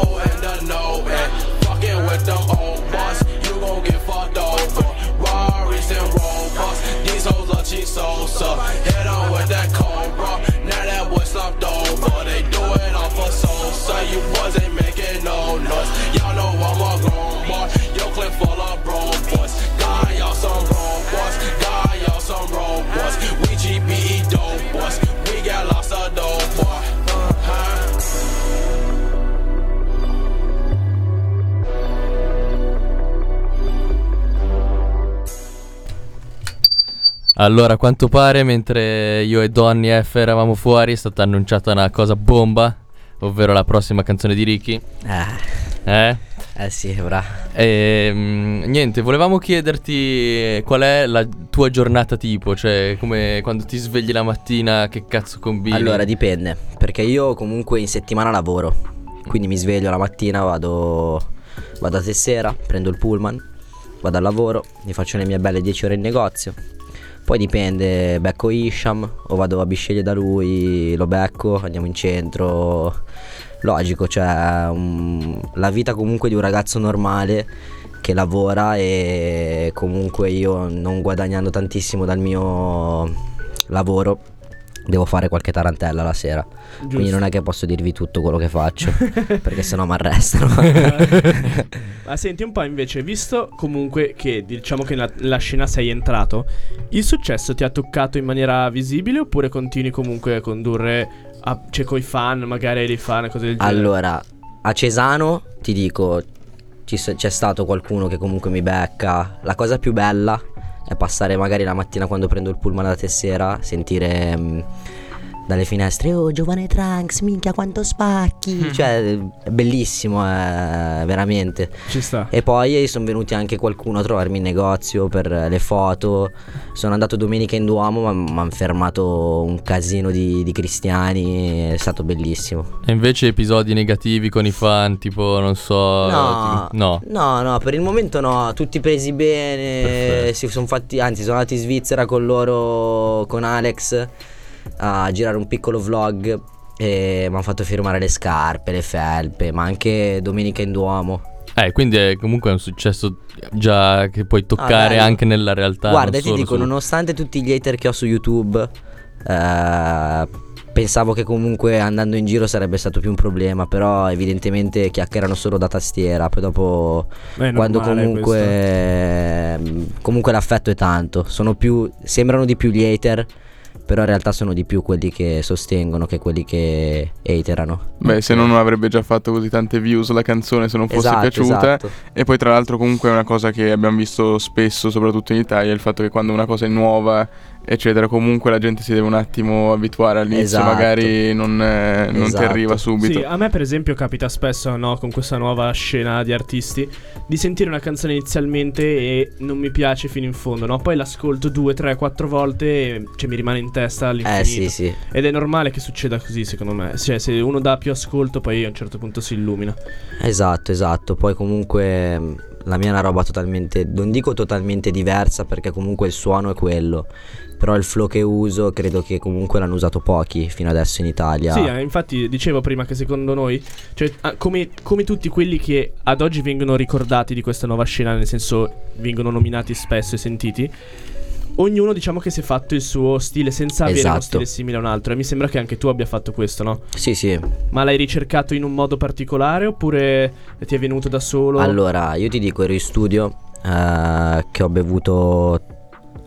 Allora, a quanto pare, mentre io e Donny F eravamo fuori, è stata annunciata una cosa bomba, ovvero la prossima canzone di Ricky. Ah, Eh? eh sì, bra. E, mm, niente, volevamo chiederti qual è la tua giornata tipo, cioè come quando ti svegli la mattina, che cazzo combini? Allora dipende, perché io comunque in settimana lavoro, quindi mi sveglio la mattina, vado, vado a Tessera, prendo il pullman, vado al lavoro, mi faccio le mie belle 10 ore in negozio, poi dipende, becco Isham o vado a Bisceglie da lui, lo becco, andiamo in centro, logico, cioè um, la vita comunque di un ragazzo normale che lavora e comunque io non guadagnando tantissimo dal mio lavoro devo fare qualche tarantella la sera. Quindi non è che posso dirvi tutto quello che faccio perché sennò mi arrestano. Ma senti un po' invece, visto comunque che diciamo che nella, nella scena sei entrato, il successo ti ha toccato in maniera visibile oppure continui comunque a condurre, a, cioè coi fan, magari dei fan, cose del genere? allora, a Cesano ti dico c'è stato qualcuno che comunque mi becca. La cosa più bella passare magari la mattina quando prendo il pullman da Tessera, sentire mm, dalle finestre "Oh, giovane Trunks, minchia quanto spacchi". Cioè, è bellissimo, eh, veramente. Ci sta. E poi sono venuti anche qualcuno a trovarmi in negozio per le foto. Sono andato domenica in Duomo, ma mi hanno fermato un casino di, di cristiani. È stato bellissimo. E invece episodi negativi con i fan, tipo, non so... No, ti- no. no, no, per il momento no, tutti presi bene, Perfetto. si sono fatti, anzi sono andati in Svizzera con loro, con Alex, a girare un piccolo vlog e mi hanno fatto firmare le scarpe, le felpe, ma anche domenica in Duomo. Eh, quindi è comunque un successo già che puoi toccare Ah, anche nella realtà. Guarda, ti solo dico, su- nonostante tutti gli hater che ho su YouTube, eh, pensavo che comunque andando in giro sarebbe stato più un problema, però evidentemente chiacchierano solo da tastiera, poi dopo È quando comunque ehm, comunque l'affetto è tanto, sono più sembrano di più gli hater, però in realtà sono di più quelli che sostengono che quelli che haterano. Beh, se no non avrebbe già fatto così tante views la canzone se non fosse Esatto, piaciuta. esatto. E poi tra l'altro comunque è una cosa che abbiamo visto spesso, soprattutto in Italia, il fatto che quando una cosa è nuova, eccetera, comunque la gente si deve un attimo abituare all'inizio, Esatto. magari non, eh, non ti Esatto. arriva subito. Sì, a me per esempio capita spesso, no, con questa nuova scena di artisti, di sentire una canzone inizialmente e non mi piace fino in fondo, no? Poi l'ascolto due, tre, quattro volte e cioè, mi rimane in testa all'infinito. Eh sì, sì. Ed è normale che succeda così, secondo me. Cioè, se uno dà più ascolto, poi a un certo punto si illumina. Esatto, esatto. Poi comunque La mia è una roba totalmente, non dico totalmente diversa perché comunque il suono è quello, però il flow che uso credo che comunque l'hanno usato pochi fino adesso in Italia. Sì, eh, infatti dicevo prima che secondo noi, cioè, ah, come, come tutti quelli che ad oggi vengono ricordati di questa nuova scena, nel senso vengono nominati spesso e sentiti, ognuno diciamo che si è fatto il suo stile senza avere uno Esatto. stile simile a un altro. E mi sembra che anche tu abbia fatto questo, no? Sì, sì. Ma l'hai ricercato in un modo particolare oppure ti è venuto da solo? Allora, io ti dico, ero in studio eh, che ho bevuto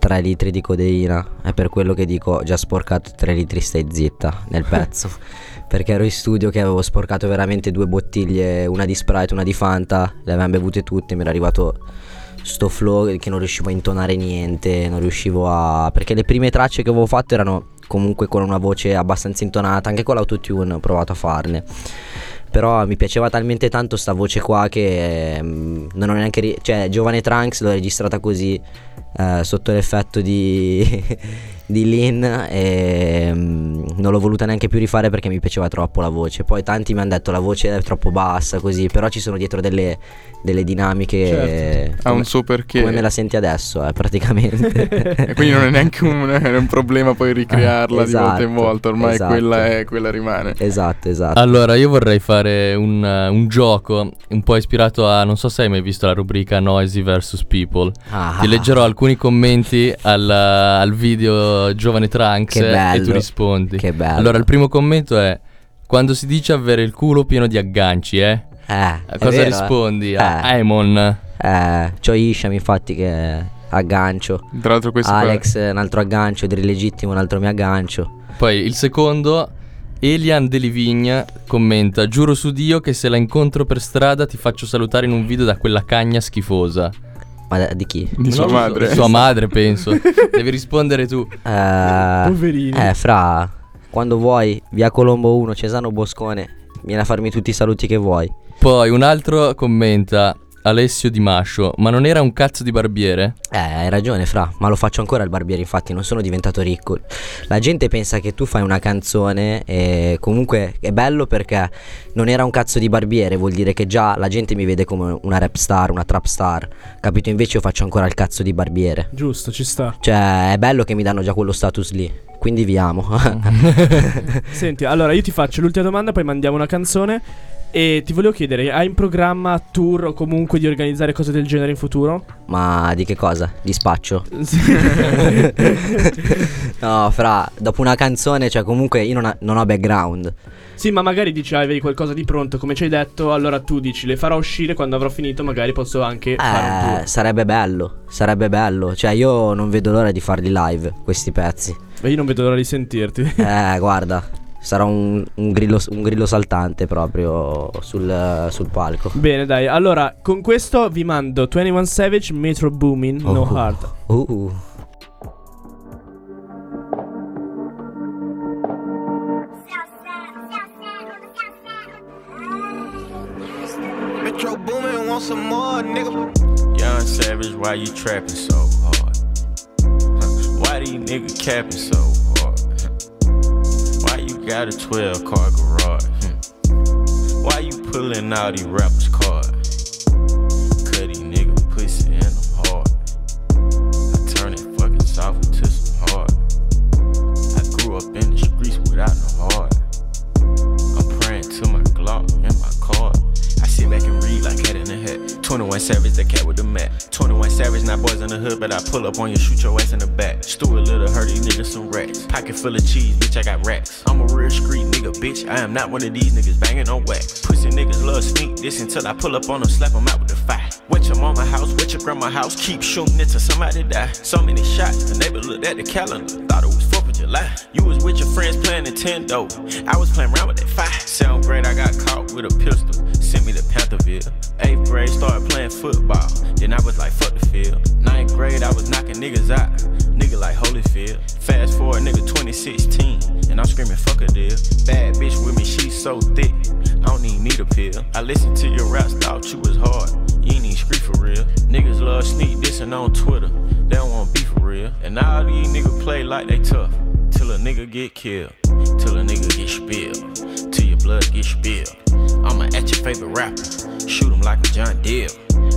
3 litri di codeina. È per quello che dico, ho già sporcato 3 litri, stai zitta nel pezzo. Perché ero in studio che avevo sporcato veramente due bottiglie, una di Sprite, una di Fanta, le avevamo bevute tutte, mi era arrivato sto flow che non riuscivo a intonare niente, non riuscivo a... perché le prime tracce che avevo fatto erano comunque con una voce abbastanza intonata, anche con l'autotune ho provato a farle. Però mi piaceva talmente tanto sta voce qua che mm, non ho neanche... ri- cioè, Giovane Trunks l'ho registrata così, eh, sotto l'effetto di, di Lean e mm, non l'ho voluta neanche più rifare perché mi piaceva troppo la voce. Poi tanti mi hanno detto la voce è troppo bassa così, però ci sono dietro delle, delle dinamiche... Certo. Ha un suo perché. Come me la senti adesso, eh, praticamente. E quindi non è neanche un, è un problema poi ricrearla di volta in Esatto, volta, ormai esatto. quella è, quella rimane. esatto, esatto. Allora, io vorrei fare un, uh, un gioco un po' ispirato a. Non so se hai mai visto la rubrica Noisy vs People. Ah, Ti leggerò alcuni commenti al, al video Giovane Trunks Che e tu rispondi. che bello. Allora, il primo commento è: Quando si dice avere il culo pieno di agganci, eh? Eh, A cosa vero, eh? rispondi? A Eh. Emon. Eh, c'ho Isham infatti che aggancio. Tra l'altro questo qua- Alex un altro aggancio, Drill Legittimo un altro mio aggancio. Poi il secondo, Elian De Livigna commenta: Giuro su Dio che se la incontro per strada ti faccio salutare in un video da quella cagna schifosa. Ma da- di chi? di sua madre. di sua madre, penso. Devi rispondere tu. Eh, Poverino. eh, fra, quando vuoi, via Colombo 1, Cesano Boscone, vieni a farmi tutti i saluti che vuoi. Poi un altro commenta: Alessio Di Mascio, ma non era un cazzo di barbiere? Eh, hai ragione, fra, ma lo faccio ancora il barbiere, infatti, non sono diventato ricco. La gente pensa che tu fai una canzone e comunque è bello perché non era un cazzo di barbiere, vuol dire che già la gente mi vede come una rap star, una trap star. Capito? Invece io faccio ancora il cazzo di barbiere. Giusto, ci sta. Cioè, è bello che mi danno già quello status lì. Quindi vi amo. Senti, allora io ti faccio l'ultima domanda, poi mandiamo una canzone. E ti volevo chiedere, hai in programma tour o comunque di organizzare cose del genere in futuro? Ma di che cosa? Di spaccio? no, fra, dopo una canzone, cioè comunque io non, ha- non ho background. Sì, ma magari dici, ah, avevi qualcosa di pronto, come ci hai detto, allora tu dici, le farò uscire quando avrò finito, magari posso anche fare un Eh, tour. sarebbe bello, sarebbe bello. Cioè io non vedo l'ora di farli live, questi pezzi. Ma io non vedo l'ora di sentirti. Eh, guarda, sarà un, un grillo, un grillo saltante proprio sul, sul palco. Bene, dai, allora con questo vi mando 21 Savage, Metro Booming, No Oh. Heart. Uh. Metro Boomin, want some more, nigga. Young Savage, why you trapping so hard? Huh, Why these niggas capping so got a 12 car garage? Why you pulling all these rappers' cards? 21 Savage, the cat with the mat. 21 Savage, not boys in the hood, but I pull up on you, shoot your ass in the back. Stuart Little, hurt these niggas some racks. Pocket full of cheese, bitch, I got racks. I'm a real street nigga, bitch. I am not one of these niggas banging on wax. Pussy niggas love sneak this until I pull up on them, slap them out with the fire. Wet your mama house, wet your grandma house, keep shooting it till somebody die. So many shots, the neighbor looked at the calendar, thought it was 4th of July. You was with your friends playing Nintendo. I was playing around with that fire. Seventh grade, I got caught with a pistol. Sent me to Pantherville. Eighth grade, started playing football. Then I was like, fuck the field. Ninth grade, I was knocking niggas out. Nigga like Holyfield. Fast forward, nigga 2016. And I'm screaming, fuck a deal. Bad bitch with me, she so thick. I don't even need a pill. I listened to your raps, thought you was hard. You ain't even street for real. Niggas love sneak dissing on Twitter. They don't wanna be for real. And all these niggas play like they tough. Till a nigga get killed. Till a nigga get spilled. Till your blood get spilled. I'ma at your favorite rapper. Shoot him like a John Deere.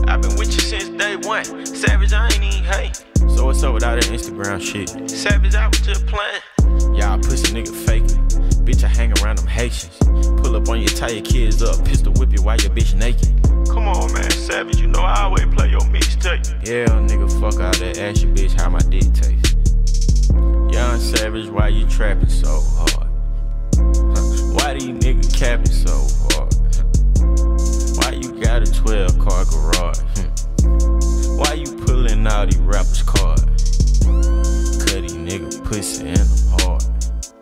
I've been with you since day one. Savage, I ain't even hate. So what's up with all that Instagram shit? Savage, I was just playing. Y'all pussy nigga faking. Bitch, I hang around them Haitians. Pull up on your your kids up, pistol whip you while your bitch naked. Come on, man, Savage, you know I always play your mixtape. Yeah, nigga, fuck all that. Ask your bitch how my dick taste. Young Savage, why you trapping so hard? Why these niggas capping so hard? Why you got a 12 car garage? Hmm. Why you pulling out these rappers' cards? Cut these nigga pussy in them hard.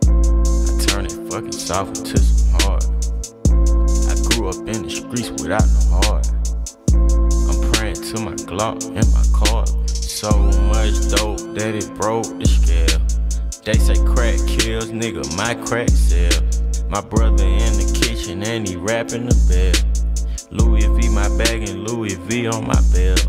I turn it fucking soft into some hard. I grew up in the streets without no heart. I'm praying to my Glock and my car. So much dope that it broke the scale. They say crack kills, nigga, my crack sell. My brother in the kitchen and he rapping the bell. Louis V my bag and Louis V on my belt.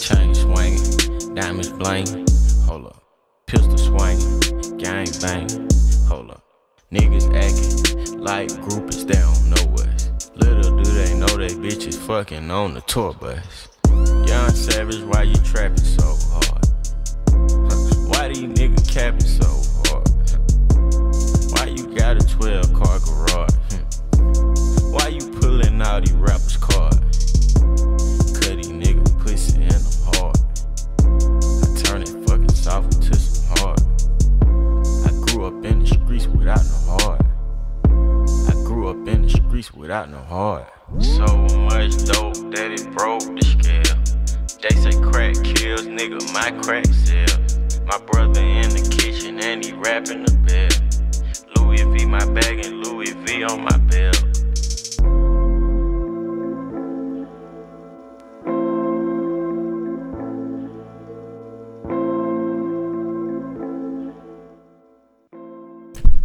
Chain swinging, diamonds blinging. Hold up, pistol swinging, gang banging. Hold up, niggas acting like groupies, they don't know us. Little do they know they bitches fucking on the tour bus. Young Savage, why you trapping so hard? Why these niggas capping so got a 12 car garage? Why you pulling all these rappers' cards? Cut these nigga pussy in them hard. I turn it fucking soft into some hard. I grew up in the streets without no heart. I grew up in the streets without no heart. So much dope that it broke the scale. They say crack kills, nigga, my crack sell. My brother in the kitchen and he rapping the bell. Louis V my bag and Louis V on my belt.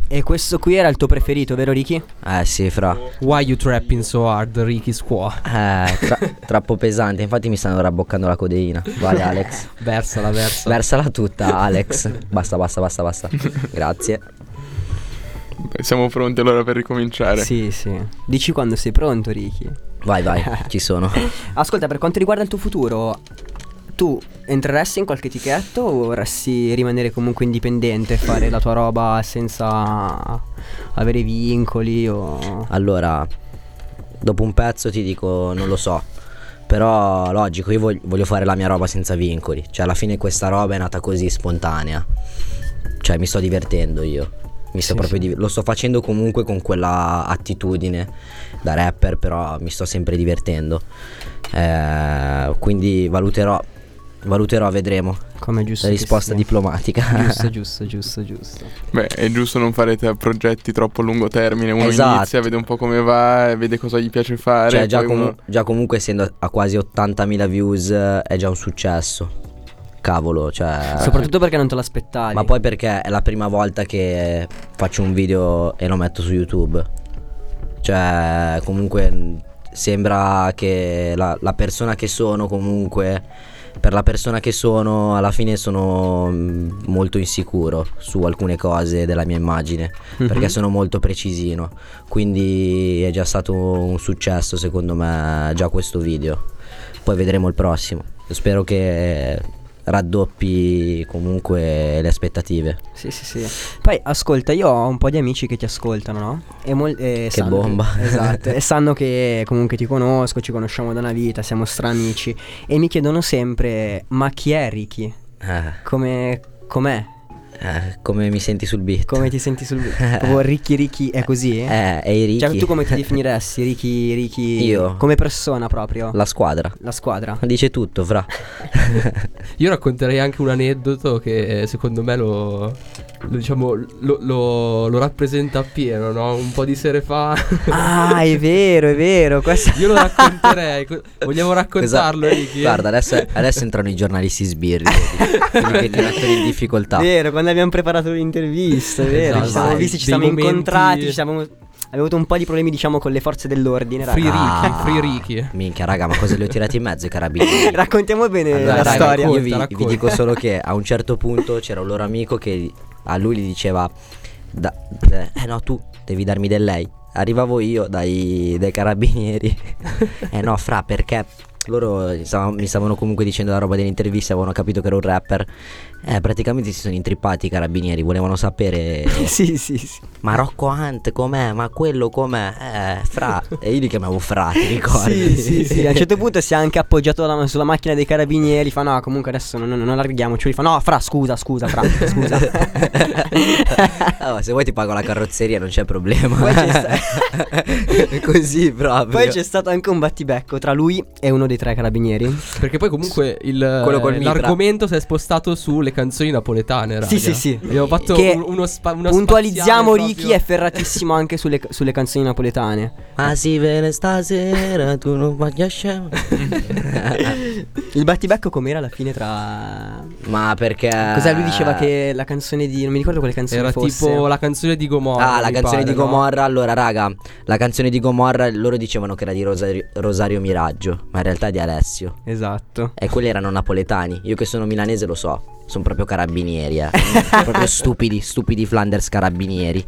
E questo qui era il tuo preferito, vero Ricky? Eh sì, fra. Why you trapping so hard, Ricky Squaw? Eh, tra- troppo pesante, infatti mi stanno rabboccando la codeina. Vai Alex. Versala, versa. Versala tutta, Alex. Basta, basta, basta, basta. Grazie. Siamo pronti allora per ricominciare. Sì, sì. Dici quando sei pronto, Ricky. Vai, vai, ci sono. Ascolta, per quanto riguarda il tuo futuro, tu entreresti in qualche etichetto o vorresti rimanere comunque indipendente e fare la tua roba senza avere vincoli o... Allora, dopo un pezzo ti dico, non lo so. Però logico, io voglio, voglio fare la mia roba senza vincoli. Cioè, alla fine questa roba è nata così spontanea. Cioè, mi sto divertendo io. Mi sto Sì, proprio sì. div- lo sto facendo comunque con quella attitudine da rapper, però mi sto sempre divertendo. Eh, quindi valuterò, valuterò, vedremo. Come giusto La risposta diplomatica. Giusto, giusto, giusto, giusto. Beh, è giusto non fare te- progetti troppo a lungo termine. Uno Esatto. inizia, vede un po' come va, vede cosa gli piace fare. Cioè, già, comu- uno- già comunque essendo a quasi 80.000 views eh, è già un successo. Cavolo, cioè. Soprattutto perché non te l'aspettavi. Ma poi perché è la prima volta che faccio un video e lo metto su YouTube. Cioè, comunque sembra che la, la persona che sono comunque per la persona che sono alla fine sono mh, molto insicuro su alcune cose della mia immagine perché Mhm. sono molto precisino quindi è già stato un successo secondo me già questo video poi vedremo il prossimo spero che raddoppi comunque le aspettative Sì, sì, sì. Poi ascolta, io ho un po' di amici che ti ascoltano, no? E mol- e Che bomba. esatto. e sanno che comunque ti conosco, ci conosciamo da una vita, siamo stramici. E mi chiedono sempre: Ma chi è Ricky? Eh, Come. Com'è? Eh, come mi senti sul beat Come ti senti sul. Proprio Ricky Ricky è così? eh e i Cioè, Ricky tu come ti definiresti? Ricky Ricky. Io? Come persona proprio? la squadra La squadra. dice tutto fra Io racconterei anche un aneddoto che eh, secondo me lo, lo, diciamo, lo, lo- lo rappresenta appieno, no? Un po' di sere fa. Ah, è vero, è vero. Questo... Io lo racconterei. Co- Vogliamo raccontarlo, Cosa- Ricky? guarda adesso, adesso entrano i giornalisti sbirri quelli che ti mettono in difficoltà Vero, quando abbiamo preparato l'intervista, è vero. Esatto. Ci siamo Dai, visti, ci siamo momenti- incontrati, ci siamo. Abbiamo avuto un po' di problemi, diciamo, con le forze dell'ordine. Free raga. Free Ricky. minchia raga ma cosa li ho tirati in mezzo i carabinieri Raccontiamo bene Allora, la dai, storia. Io vi, Racconta, vi racconta. dico solo che a un certo punto c'era un loro amico che a lui gli diceva: da- Eh no, tu devi darmi del lei. Arrivavo io dai, dai carabinieri. eh no, fra, perché Loro mi stavano comunque dicendo la roba dell'intervista, avevano capito che ero un rapper. Eh, praticamente si sono intrippati i carabinieri, volevano sapere. sì, sì, sì. Ma Rocco Hunt com'è? Ma quello com'è? Eh, Fra. E io li chiamavo Fra, ti ricordi? Sì, sì, sì. A un certo punto si è anche appoggiato la- sulla macchina dei carabinieri. Fa: No, comunque adesso non, non, non allarghiamoci. Lui fa: No, fra, scusa, scusa, fra, scusa. Ma se vuoi ti pago la carrozzeria, non c'è problema. Poi c'è Così proprio. Poi c'è stato anche un battibecco tra lui e uno dei tre carabinieri. Perché poi comunque il, l'argomento si è spostato sulle canzoni napoletane, raga. Sì, sì, sì. Abbiamo fatto Che un- uno spa- una Puntualizziamo, Ricky proprio. è ferratissimo anche sulle, sulle canzoni napoletane. Ma si vede stasera, tu non vai a scemo. Il battibecco com'era alla fine tra... Ma perché. Cos'è? Lui diceva che la canzone di... Non mi ricordo quale canzone Era fosse. tipo la canzone di Gomorra. Ah, la canzone pare, di no? Gomorra. Allora, raga, la canzone di Gomorra loro dicevano che era di Rosario, Rosario Miraggio, ma in realtà è di Alessio. Esatto. E quelli erano napoletani. Io che sono milanese lo so. Sono proprio carabinieri, eh. proprio stupidi, stupidi Flanders carabinieri.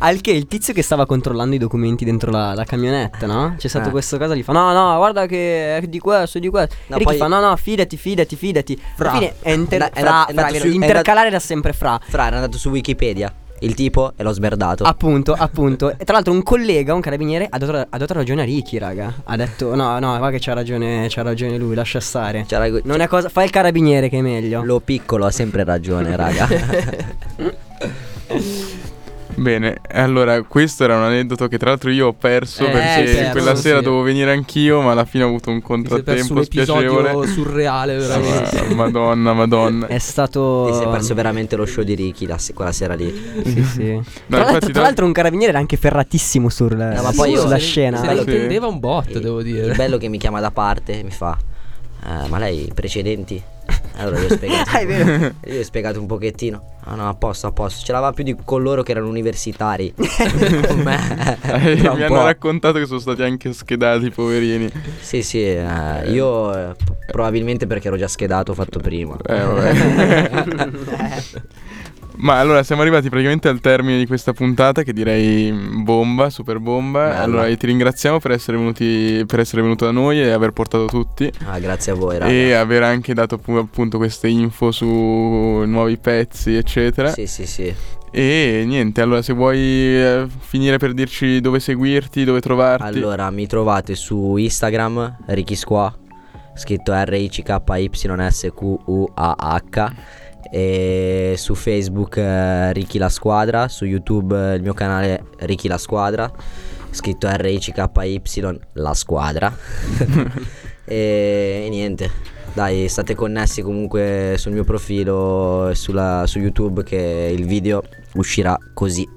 Al che il tizio che stava controllando i documenti dentro la, la camionetta, no? C'è stato Ah. questo cosa, gli fa no, no, guarda che è di questo, di questo. No, e Ricky poi- fa no, no, fidati, fidati, fidati. Fra. Alla fine è inter- È- è fra, andato- è fra, andato vero, su- è intercalare da sempre fra. Fra, era andato su Wikipedia. Il tipo e l'ho sberdato. Appunto, appunto. E tra l'altro un collega, un carabiniere, ha dato, ha dato ragione a Ricky, raga. Ha detto no, no, guarda che c'ha ragione, c'ha ragione lui, lascia stare. C'era- Non è cosa, fai il carabiniere che è meglio. Lo piccolo ha sempre ragione, raga. Bene, allora questo era un aneddoto che tra l'altro io ho perso Eh, perché perso, quella sera sì. dovevo venire anch'io, ma alla fine ho avuto un contrattempo spiacevole. surreale, veramente. Ah, Madonna, madonna. È stato. Ti sei perso veramente lo show di Ricky la- quella sera lì. Sì, sì. No, tra, l'altro, tra l'altro un carabiniere era anche ferratissimo sul, ma poi io- sulla se- scena. Se la Sì. intendeva un botto, Il- devo Il dire. bello che mi chiama da parte e mi fa "Eh, Ma lei i precedenti? Allora gli ho spiegato Ah, è vero. Io gli ho spiegato un pochettino. Ah no a posto a posto. Ce l'aveva più di con loro che erano universitari. Con me. Eh, mi hanno raccontato che sono stati anche schedati, poverini. Sì sì eh, Io eh, probabilmente perché ero già schedato Ho fatto prima. Eh, vabbè. Ma allora siamo arrivati praticamente al termine di questa puntata che direi bomba, super bomba. Bella. Allora ti ringraziamo per essere, venuti, per essere venuto da noi e aver portato tutti. Ah grazie a voi raga E aver anche dato pu- appunto queste info su nuovi pezzi, eccetera. Sì sì sì E niente, allora se vuoi eh, finire per dirci dove seguirti, dove trovarti. Allora mi trovate su Instagram Ricky Squa Scritto R-I-C-K-Y-S-Q-U-A-H E su Facebook eh, Ricky La Squadra Su YouTube eh, il mio canale Ricky La Squadra Scritto R-I-C-K-Y La Squadra e, e niente Dai state connessi comunque sul mio profilo e sulla- su YouTube Che il video uscirà così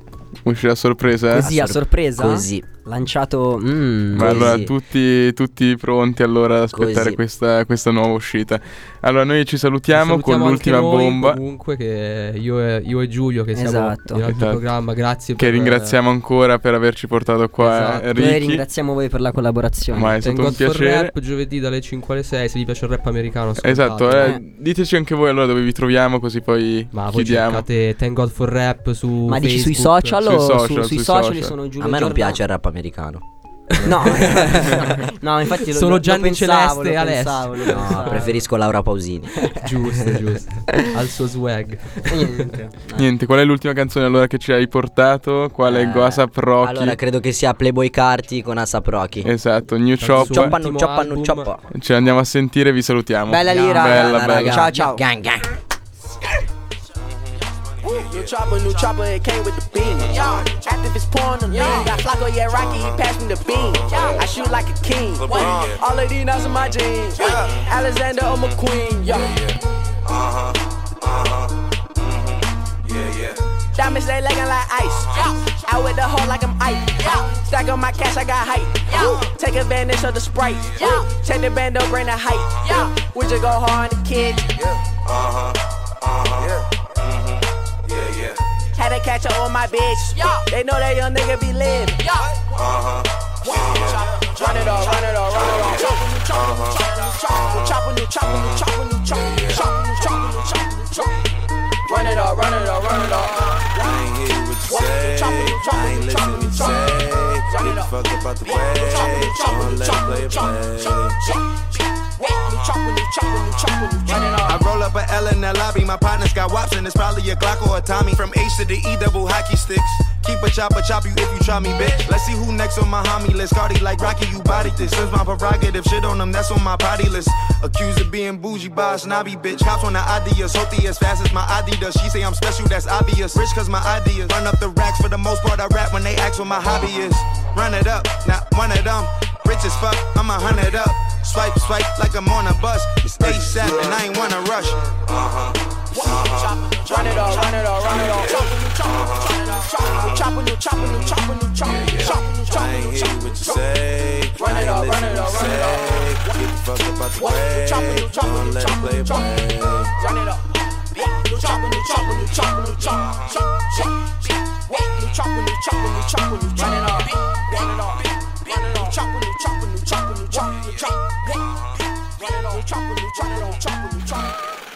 Uscirà a sorpresa. eh? Così a sor- sorpresa. Così Lanciato. mm. Ma Così. allora tutti, tutti pronti allora ad aspettare questa, questa nuova uscita. Allora noi ci salutiamo, Salutiamo con anche l'ultima noi, bomba Comunque, che io e, io e Giulio, che siamo Esatto. in altro Esatto. programma, grazie che per ringraziamo ancora per averci portato qua Esatto. eh, Noi ringraziamo voi per la collaborazione. Ma è Thank stato un God for piacere. Rap giovedì dalle 5 alle 6 se vi piace il rap americano Esatto, ascoltatelo. eh, diteci anche voi allora dove vi troviamo così poi Ma voi chiudiamo. cercate Thank God for Rap su Ma dici sui Facebook? social Sui o social, su- sui sui social, social. sono Giulio A me non Giordano? piace il rap americano No, no, infatti lo, Sono lo- lo Gianni pensavo, Celeste e Alessio. No, preferisco Laura Pausini Giusto, giusto. Al suo swag. Niente. Niente, qual è l'ultima canzone allora che ci hai portato? Qual è Eh, Gossip Rocky? Allora credo che sia Playboy Carti con Asap Rocky Esatto, New Chop. nu cioppa nu album. cioppa Ci andiamo a sentire, vi salutiamo. Bella lira. Bella, bella. Ciao, ciao. Gang gang New chopper, new chopper, it came with the beam. Activist pouring the lean. Got Flacco, yeah, Rocky, he uh-huh. passed me the beam. I shoot like a king. All of these nuts in my jeans. Alexander or McQueen. Uh-huh. Uh-huh. Mm-hmm. Yeah. Diamonds, they legging like ice. Out with the hoe like I'm ice. Stack on my cash, I got height. Take advantage of the sprite. Check the band, don't bring the height. We just go hard on the kids. Had to catch up on my bitch. They know that young nigga be lit. Run it all, run it all, run it all. New chopper, new chopper, new chopper, new chopper. Run it all, run it all, run it all. I ain't hear what you say. I ain't listen what you say. Get the fuck fuck about the way. I'ma let it play it play. I roll up a L in the lobby. My partner's got wops and it's probably a Glock or a Tommy. From H to the E double hockey sticks. Keep a chopper, chop you if you try me, bitch. Let's see who next on my homie list. Cardi like Rocky, you body this. Since my prerogative, shit on them, that's on my party list. Accused of being bougie by a snobby bitch. Hops on the ideas, Hopey as fast as my ID does. She say I'm special, that's obvious. Rich cause my ideas. Run up the racks for the most part. I rap when they ask what my hobby is. Run it up, not one of them. Rich as fuck, I'm a hundred up. Swipe, swipe like I'm on a bus. It's ASAP and I ain't wanna rush. Uh-huh. Run it all, run it all, run it all. Chopping you, chopping you, chopping you, chopping you, chopping you, I ain't hear what you say. Run I it ain't all, listen run it to all, what run you it all. say. Get the fuck about the way. Chopping you, chopping I'ma you, let it chopping play you, it chopping play. you, run it up. You chopping you, chopping you, chopping you, chop, chop, chop. You chopping you, chopping you, chopping you, run it up, run it up, run it up. Chopping you, chopping you, chopping you, chop, chop. Run it up, chopping you, chopping you, chopping you, chop.